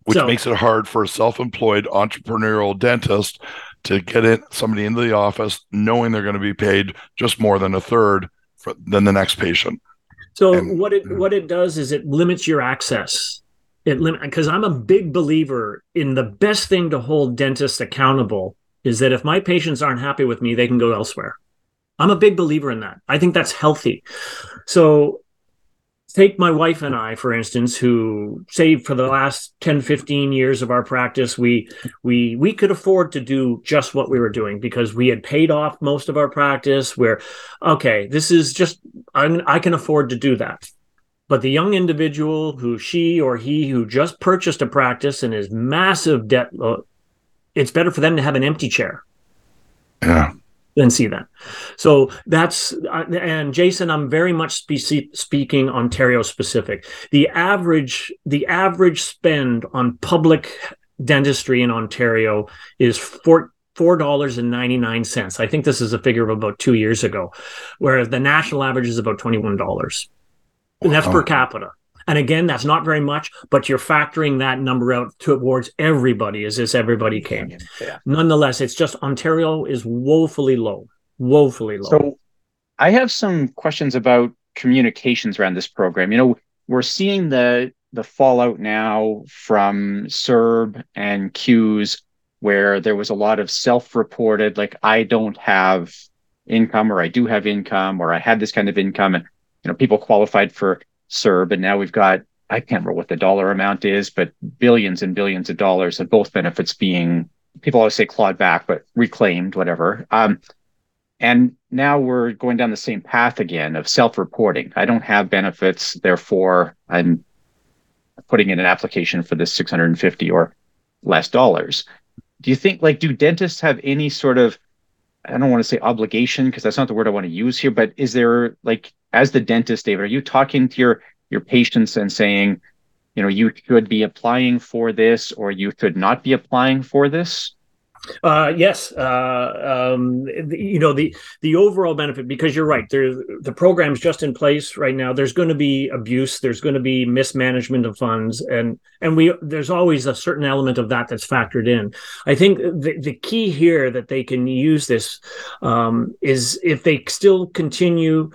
Which so, makes it hard for a self-employed entrepreneurial dentist to get in somebody into the office knowing they're going to be paid just more than a third for, than the next patient. So and, what it what it does is it limits your access. It limit because I'm a big believer in the best thing to hold dentists accountable is that if my patients aren't happy with me, they can go elsewhere. I'm a big believer in that. I think that's healthy. So take my wife and I, for instance, who say for the last 10, 15 years of our practice, we we we could afford to do just what we were doing because we had paid off most of our practice. Where, okay, this is just I'm, I can afford to do that. But the young individual who she or he who just purchased a practice and is massive debt uh, it's better for them to have an empty chair. Yeah. Than see that. So that's uh, and Jason, I'm very much spe- speaking Ontario specific. The average the average spend on public dentistry in Ontario is four four dollars and ninety nine cents. I think this is a figure of about two years ago, whereas the national average is about twenty one dollars, and that's per capita. And again, that's not very much, but you're factoring that number out towards everybody as this everybody came. Yeah. Nonetheless, it's just Ontario is woefully low, woefully low. So I have some questions about communications around this program. You know, we're seeing the the fallout now from CERB and Q's where there was a lot of self-reported, like I don't have income or I do have income or I had this kind of income and you know people qualified for CERB, and now we've got I can't remember what the dollar amount is, but billions and billions of dollars of both benefits being people always say clawed back, but reclaimed, whatever. Um, and now we're going down the same path again of self-reporting. I don't have benefits, therefore I'm putting in an application for this 650 or less dollars. Do you think like do dentists have any sort of I don't want to say obligation because that's not the word I want to use here, but is there like as the dentist, David, are you talking to your your patients and saying, you know, you could be applying for this or you could not be applying for this? Uh, yes, uh, um, the, you know the the overall benefit because you're right. There, the program's just in place right now. There's going to be abuse. There's going to be mismanagement of funds, and and we there's always a certain element of that that's factored in. I think the the key here that they can use this um, is if they still continue.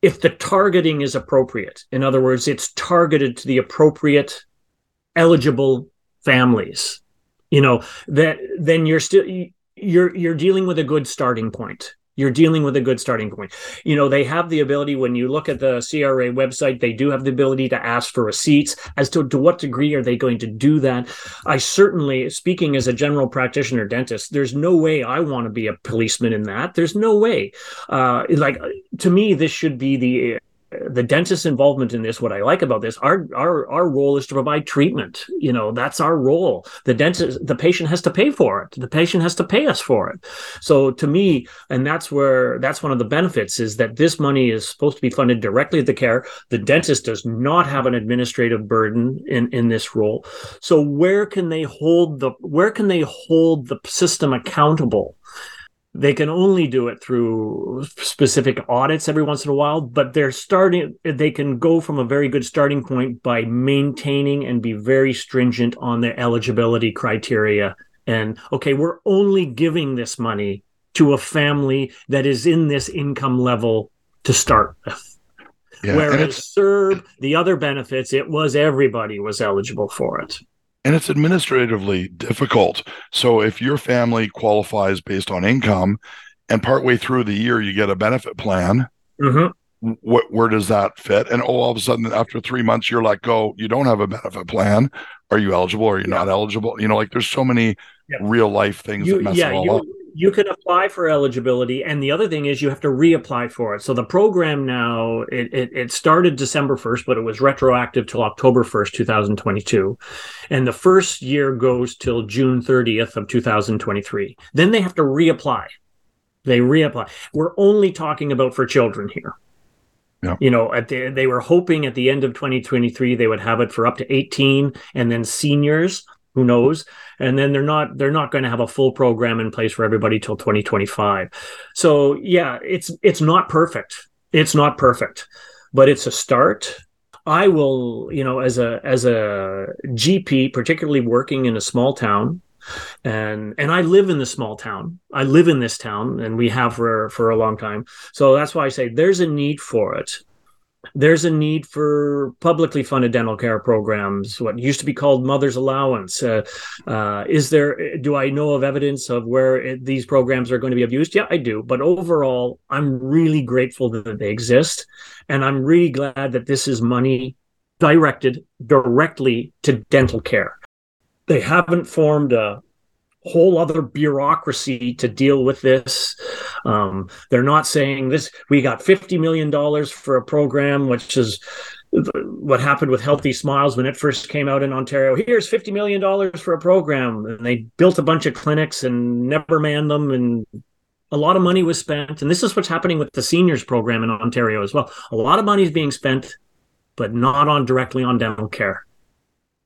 If the targeting is appropriate, in other words, it's targeted to the appropriate eligible families you know that then you're still you're you're dealing with a good starting point you're dealing with a good starting point. You know, they have the ability when you look at the CRA website, they do have the ability to ask for receipts. As to, to what degree are they going to do that? I certainly, speaking as a general practitioner dentist, there's no way I want to be a policeman in that. There's no way. Uh, like to me, this should be the the dentist's involvement in this what i like about this our our our role is to provide treatment you know that's our role. The dentist the patient has to pay for it. The patient has to pay us for it. So to me and that's where that's one of the benefits is that this money is supposed to be funded directly at the care. The dentist does not have an administrative burden in in this role. So where can they hold the where can they hold the system accountable they can only do it through specific audits every once in a while but they're starting they can go from a very good starting point by maintaining and be very stringent on their eligibility criteria. And okay we're only giving this money to a family that is in this income level to start with. Yeah, whereas CERB the other benefits it was everybody was eligible for it and it's administratively difficult. So if your family qualifies based on income, and partway through the year you get a benefit plan, mm-hmm. wh- where does that fit? And oh, all of a sudden after three months you're let go. You don't have a benefit plan. Are you eligible? Are you yeah. not eligible? You know, like there's so many yeah. real life things you, that mess yeah, it all you, up you can apply for eligibility and the other thing is you have to reapply for it. So the program now it, it, it, started december 1st but it was retroactive till october 1st 2022 and the first year goes till june 30th of 2023 then they have to reapply. They reapply. We're only talking about for children here. Yeah. You know, at the, they were hoping at the end of 2023 they would have it for up to 18 and then seniors who knows? And then they're not they're not going to have a full program in place for everybody till 2025 so yeah it's it's not perfect. It's not perfect but it's a start. I will you know as a as a gp particularly working in a small town and and I live in the small town. I live in this town, and we have for for a long time. So that's why I say there's a need for it there's a need for publicly funded dental care programs what used to be called mother's allowance. Uh, uh, is there do i know of evidence of where it, these programs are going to be abused? Yeah i do. But overall i'm really grateful that they exist and i'm really glad that this is money directed directly to dental care. They haven't formed a whole other bureaucracy to deal with this. Um, they're not saying this. We got fifty million dollars for a program, which is what happened with Healthy Smiles when it first came out in Ontario. Here's fifty million dollars for a program, and they built a bunch of clinics and never manned them, and a lot of money was spent. And this is what's happening with the seniors program in Ontario as well. A lot of money is being spent, but not on directly on dental care.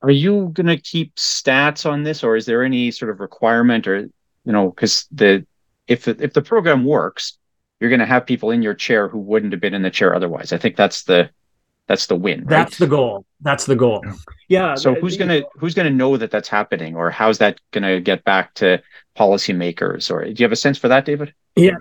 Are you going to keep stats on this, or is there any sort of requirement, or you know, because the if if the program works, you're going to have people in your chair who wouldn't have been in the chair otherwise. I think that's the that's the win. Right? That's the goal. That's the goal. Yeah. yeah so who's gonna who's gonna know that that's happening, or how's that gonna get back to policymakers? Or do you have a sense for that, David? Yeah,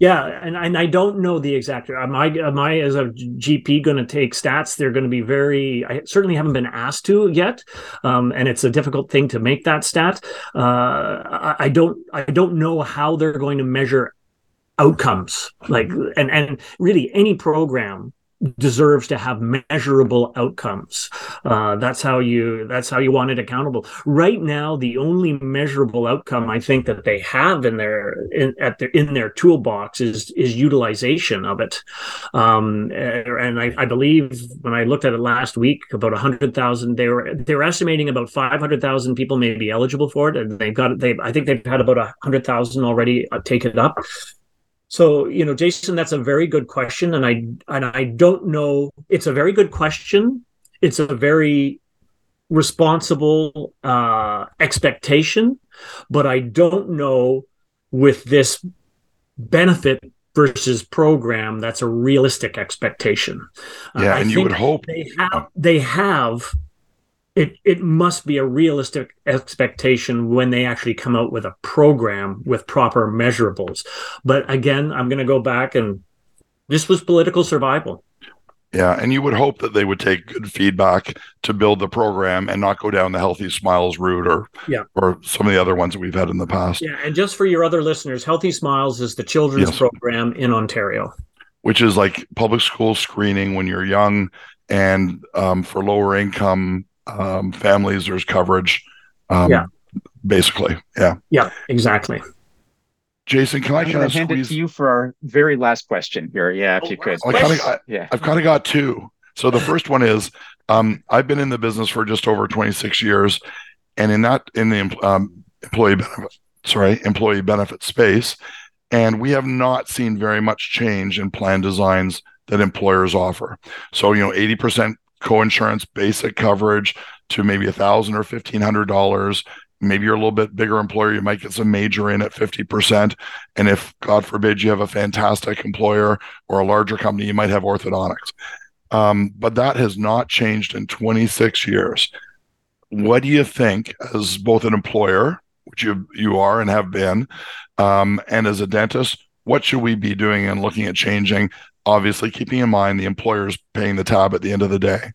yeah, and, and I don't know the exact. Am I am I as a GP going to take stats? They're going to be very. I certainly haven't been asked to yet, um, and it's a difficult thing to make that stat. Uh, I, I don't I don't know how they're going to measure outcomes like and and really any program deserves to have measurable outcomes. Uh, that's how you that's how you want it accountable. Right now, the only measurable outcome I think that they have in their in, at their in their toolbox is is utilization of it. Um, and I, I, believe when I looked at it last week, about hundred thousand they were they were estimating about five hundred thousand people may be eligible for it, and they've got they I think they've had about hundred thousand already uh, take it up. So, you know, Jason, that's a very good question. And I and I don't know. It's a very good question. It's a very responsible uh, expectation. but I don't know with this benefit versus program that's a realistic expectation. Uh, yeah, uh, and you would hope they have they have it it must be a realistic expectation when they actually come out with a program with proper measurables. But again, I'm going to go back and this was political survival. Yeah, and you would hope that they would take good feedback to build the program and not go down the Healthy Smiles route or yeah. or some of the other ones that we've had in the past. Yeah, and just for your other listeners, Healthy Smiles is the children's yes. program in Ontario, which is like public school screening when you're young, and um, for lower income um, families, there's coverage. Um, yeah, basically, yeah, yeah, exactly. Jason, can I kind of hand squeeze... it to you for our very last question here? Yeah, if oh, you could. I kinda, I, yeah, I've kind of got two. So the first one is, um, I've been in the business for just over 26 years, and in that in the um, employee benefit, sorry, employee benefit space, and we have not seen very much change in plan designs that employers offer. So you know, 80% co-insurance basic coverage to maybe a thousand or fifteen hundred dollars. Maybe you're a little bit bigger employer you might get some major in at 50% and if god forbid you have a fantastic employer or a larger company you might have orthodontics. Um, but that has not changed in 26 years. What do you think as both an employer which you you are and have been um, and as a dentist what should we be doing and looking at changing obviously keeping in mind the employer's paying the tab at the end of the day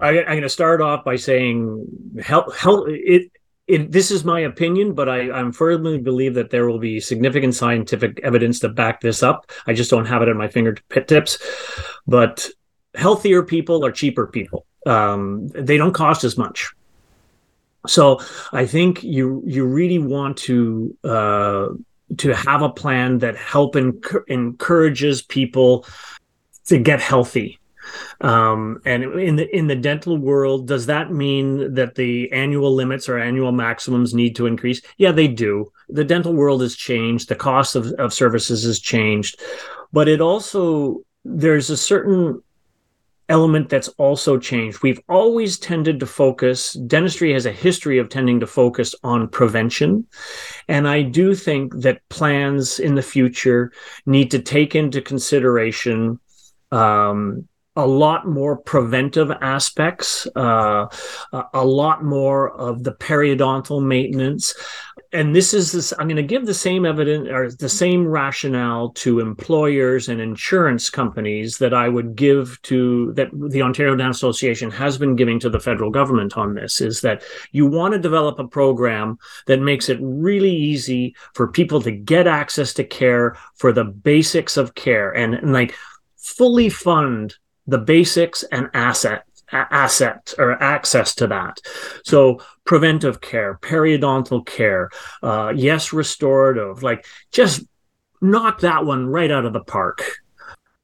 I, am going to start off by saying, help, help it, it, this is my opinion, but I, I'm firmly believe that there will be significant scientific evidence to back this up. I just don't have it at my fingertips. But healthier people are cheaper people. Um, they don't cost as much. So I think you you really want to uh, to have a plan that help enc- encourages people to get healthy um, and in the in the dental world, does that mean that the annual limits or annual maximums need to increase? Yeah, they do. The dental world has changed. The cost of, of services has changed, but it also there's a certain element that's also changed. We've always tended to focus, dentistry has a history of tending to focus on prevention. And I do think that plans in the future need to take into consideration um, a lot more preventive aspects, uh, a lot more of the periodontal maintenance. And this is this, I'm going to give the same evidence or the same rationale to employers and insurance companies that I would give to that the Ontario Dental Association has been giving to the federal government on this is that you want to develop a program that makes it really easy for people to get access to care for the basics of care and, and like fully fund the basics and asset asset or access to that. So preventive care, periodontal care, uh, yes, restorative, like just knock that one right out of the park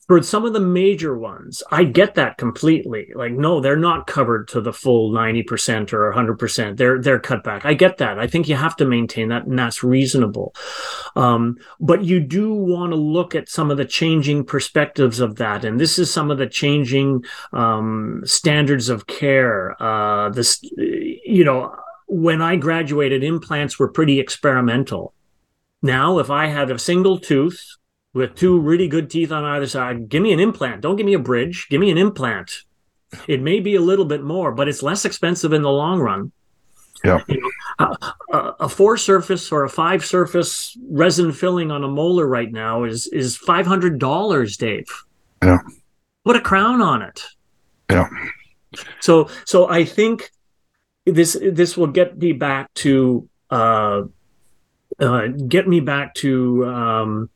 for some of the major ones, I get that completely. Like, no, they're not covered to the full 90% or 100%. They're, they're cut back. I get that. I think you have to maintain that and that's reasonable. Um, but you do want to look at some of the changing perspectives of that. And this is some of the changing, um, standards of care. Uh, this, you know, when I graduated, implants were pretty experimental. Now, if I had a single tooth with two really good teeth on either side. Give me an implant. Don't give me a bridge. Give me an implant. It may be a little bit more, but it's less expensive in the long run. Yeah. You know, a, a, four surface or a five surface resin filling on a molar right now is is five hundred dollars, Dave. Yeah. Put a crown on it. Yeah. So so I think this this will get me back to uh, uh, get me back to um,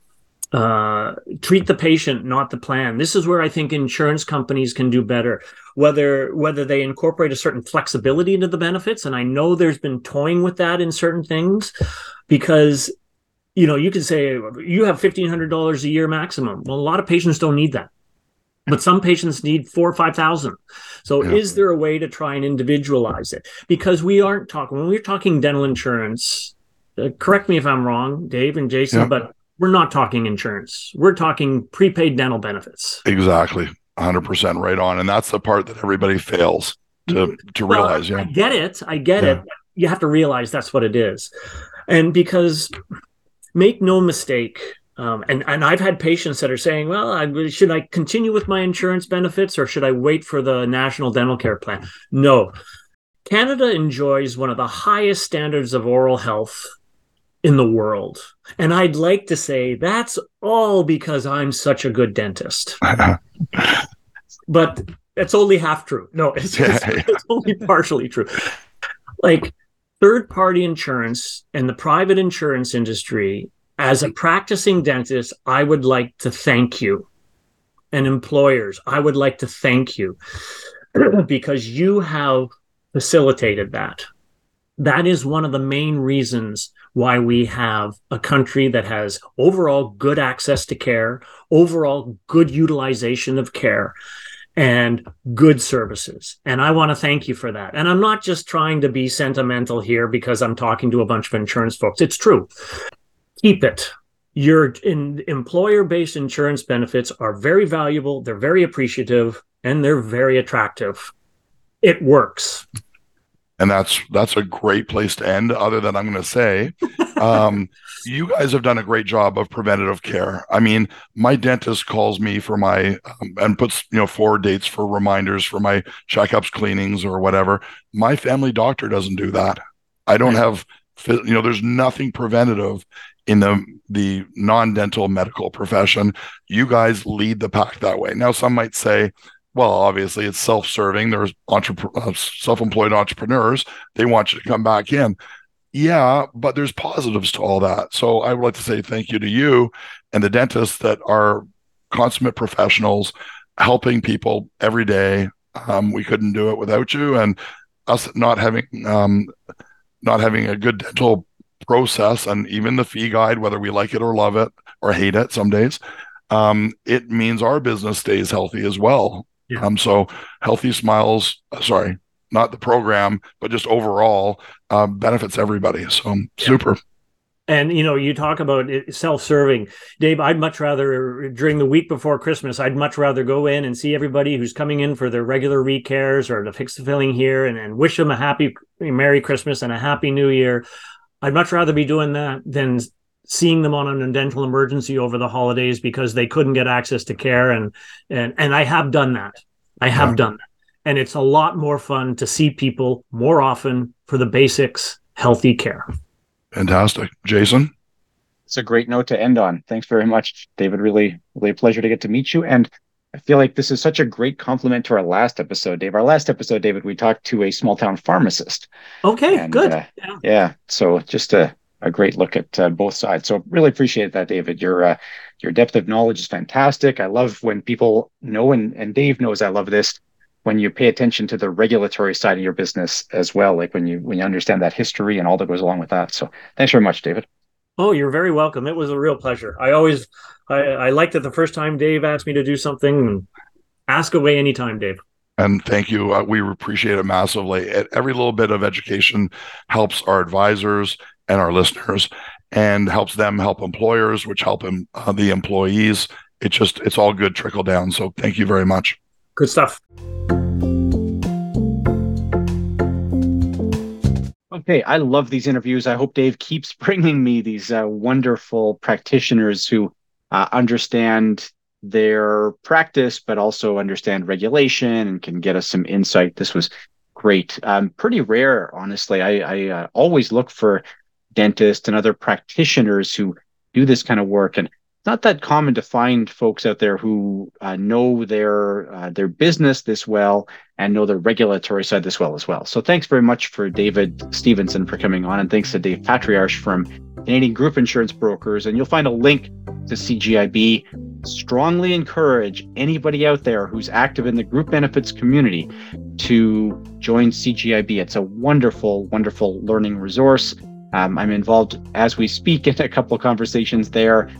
uh, treat the patient, not the plan. This is where I think insurance companies can do better. Whether whether they incorporate a certain flexibility into the benefits, and I know there's been toying with that in certain things, because you know you can say you have fifteen hundred dollars a year maximum. Well, a lot of patients don't need that, but some patients need four or five thousand. So, yeah. is there a way to try and individualize it? Because we aren't talking when we're talking dental insurance. Uh, correct me if I'm wrong, Dave and Jason, yeah. but we're not talking insurance. We're talking prepaid dental benefits. Exactly. 100% right on. And that's the part that everybody fails to, to well, realize. Yeah. I get it. I get yeah. it. you have to realize that's what it is. And because make no mistake, um, and and I've had patients that are saying, "Well, I, should I continue with my insurance benefits or should I wait for the national dental care plan?" No, Canada enjoys one of the highest standards of oral health in the world, and I'd like to say that's all because I'm such a good dentist. but it's only half true. No, it's, yeah, yeah. it's only partially true. Like third party insurance and the private insurance industry as a practicing dentist, I would like to thank you. And employers, I would like to thank you because you have facilitated that. That is one of the main reasons why we have a country that has overall good access to care, overall good utilization of care, and good services. And I want to thank you for that. And I'm not just trying to be sentimental here because I'm talking to a bunch of insurance folks. It's true keep it. Your in, employer based insurance benefits are very valuable, they're very appreciative, and they're very attractive. It works. And that's that's a great place to end. Other than I'm going to say, um, you guys have done a great job of preventative care. I mean, my dentist calls me for my um, and puts you know forward dates for reminders for my checkups, cleanings, or whatever. My family doctor doesn't do that. I don't have you know. There's nothing preventative in the the non-dental medical profession you guys lead the pack that way now some might say well obviously it's self-serving. There's uh, self-employed entrepreneurs. They want you to come back in. Yeah but there's positives to all that. So i would like to say thank you to you and the dentists that are consummate professionals helping people every day. Um, we couldn't do it without you and us not having um, not having a good dental process and even the fee guide, whether we like it or love it or hate it some days, um, it means our business stays healthy as well. Yeah. Um, so healthy smiles, uh, sorry, not the program, but just overall uh, benefits everybody. So yeah. super. And you know, you talk about self-serving, Dave. I'd much rather during the week before Christmas, I'd much rather go in and see everybody who's coming in for their regular recares or to fix the filling here, and, and wish them a happy, Merry Christmas and a Happy New Year. I'd much rather be doing that than seeing them on an dental emergency over the holidays because they couldn't get access to care and and and I have done that. I have yeah. done that. And it's a lot more fun to see people more often for the basics healthy care. Fantastic. Jason? It's a great note to end on. Thanks very much, David. Really, really a pleasure to get to meet you. And I feel like this is such a great complement to our last episode, Dave. Our last episode, David, we talked to a small town pharmacist. Okay, and, good. Uh, yeah. yeah. So just a, a great look at uh, both sides. So really appreciate that, David. Your uh, your depth of knowledge is fantastic. I love when people know, and, and Dave knows I love this when you pay attention to the regulatory side of your business as well, like when you when you understand that history and all that goes along with that. So thanks very much, David. Oh, you're very welcome. It was a real pleasure. I always I, I liked it the first time Dave asked me to do something. Ask away anytime, Dave. And thank you. Uh, we appreciate it massively. Every little bit of education helps our advisors and our listeners, and helps them help employers, which help them, uh, the employees. It just it's all good trickle down. So thank you very much. Good stuff. Okay, I love these interviews. I hope Dave keeps bringing me these uh, wonderful practitioners who uh, understand their practice, but also understand regulation and can get us some insight. This was great. Um, pretty rare, honestly. I, I uh, always look for dentists and other practitioners who do this kind of work, and it's not that common to find folks out there who uh, know their uh, their business this well and know the regulatory side this well as well. So thanks very much for David Stevenson for coming on, and thanks to Dave Patriarch from Canadian Group Insurance Brokers. And you'll find a link to CGIB. Strongly encourage anybody out there who's active in the group benefits community to join CGIB. It's a wonderful, wonderful learning resource. Um, I'm involved as we speak in a couple conversations there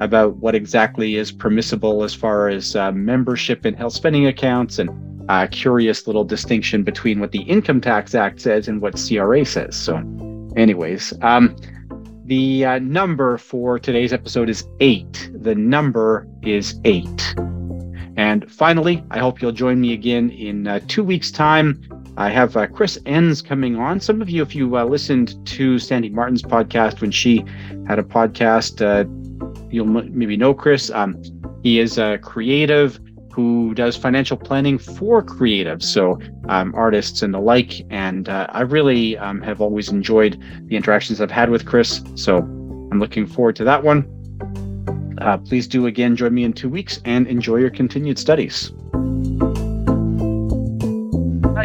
about what exactly is permissible as far as uh, membership in health spending accounts and a curious little distinction between what the Income Tax Act says and what CRA says. So, anyways, um, the uh, number for today's episode is eight. The number is eight. And finally, I hope you'll join me again in uh, two weeks' time I have uh, Chris Enns coming on. Some of you, if you uh, listened to Sandi Martin's podcast when she had a podcast, uh, you'll m- maybe know Chris. Um, he is a creative who does financial planning for creatives, so um, artists and the like. And uh, I really um, have always enjoyed the interactions I've had with Chris. So I'm looking forward to that one. Uh, please do again join me in two weeks and enjoy your continued studies.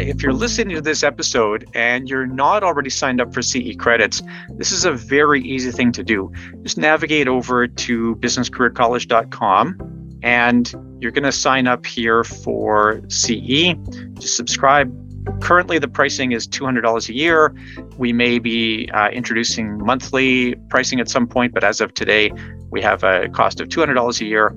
If you're listening to this episode and you're not already signed up for CE credits, this is a very easy thing to do. Just navigate over to businesscareercollege.com and you're going to sign up here for CE. Just subscribe. Currently, the pricing is $200 a year. We may be uh, introducing monthly pricing at some point, but as of today, we have a cost of $200 a year.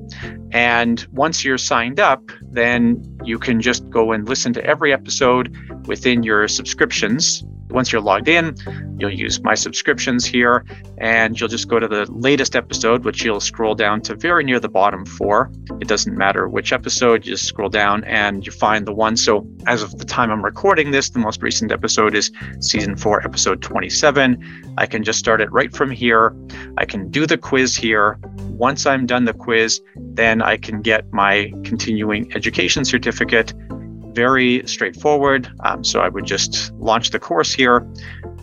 And once you're signed up, then you can just go and listen to every episode within your subscriptions. Once you're logged in, you'll use my subscriptions here and you'll just go to the latest episode, which you'll scroll down to very near the bottom for. It doesn't matter which episode, you just scroll down and you find the one. So, as of the time I'm recording this, the most recent episode is season four, episode 27. I can just start it right from here. I can do the quiz here. Once I'm done the quiz, then I can get my continuing education certificate very straightforward. Um, so I would just launch the course here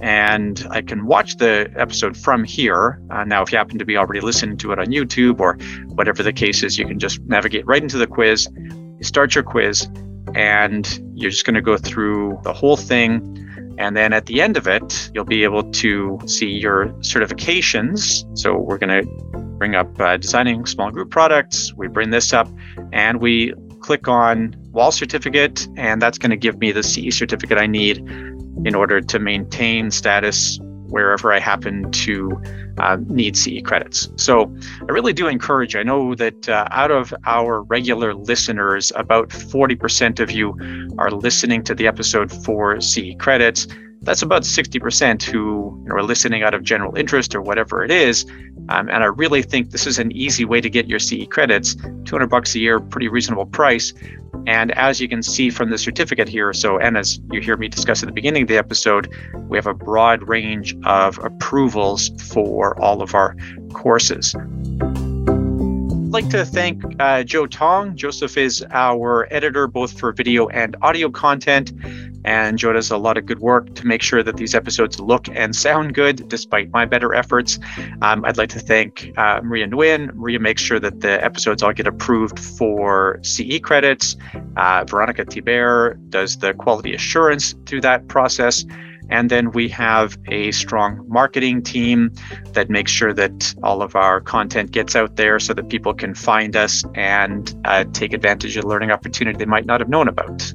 and I can watch the episode from here. Uh, now, if you happen to be already listening to it on YouTube or whatever the case is, you can just navigate right into the quiz. You start your quiz and you're just going to go through the whole thing. And then at the end of it, you'll be able to see your certifications. So we're going to bring up uh, designing small group products. We bring this up and we click on wall certificate, and that's going to give me the CE certificate I need in order to maintain status wherever I happen to uh, need CE credits. So I really do encourage, I know that uh, out of our regular listeners, about 40% of you are listening to the episode for CE credits that's about 60% who you know, are listening out of general interest or whatever it is. Um, and I really think this is an easy way to get your CE credits. 200 bucks a year, pretty reasonable price. And as you can see from the certificate here, so and as you hear me discuss at the beginning of the episode, we have a broad range of approvals for all of our courses like to thank uh, Joe Tong. Joseph is our editor both for video and audio content. And Joe does a lot of good work to make sure that these episodes look and sound good despite my better efforts. Um, I'd like to thank uh, Maria Nguyen. Maria makes sure that the episodes all get approved for CE credits. Uh, Veronica Thibert does the quality assurance through that process. And then we have a strong marketing team that makes sure that all of our content gets out there so that people can find us and uh, take advantage of learning opportunity they might not have known about.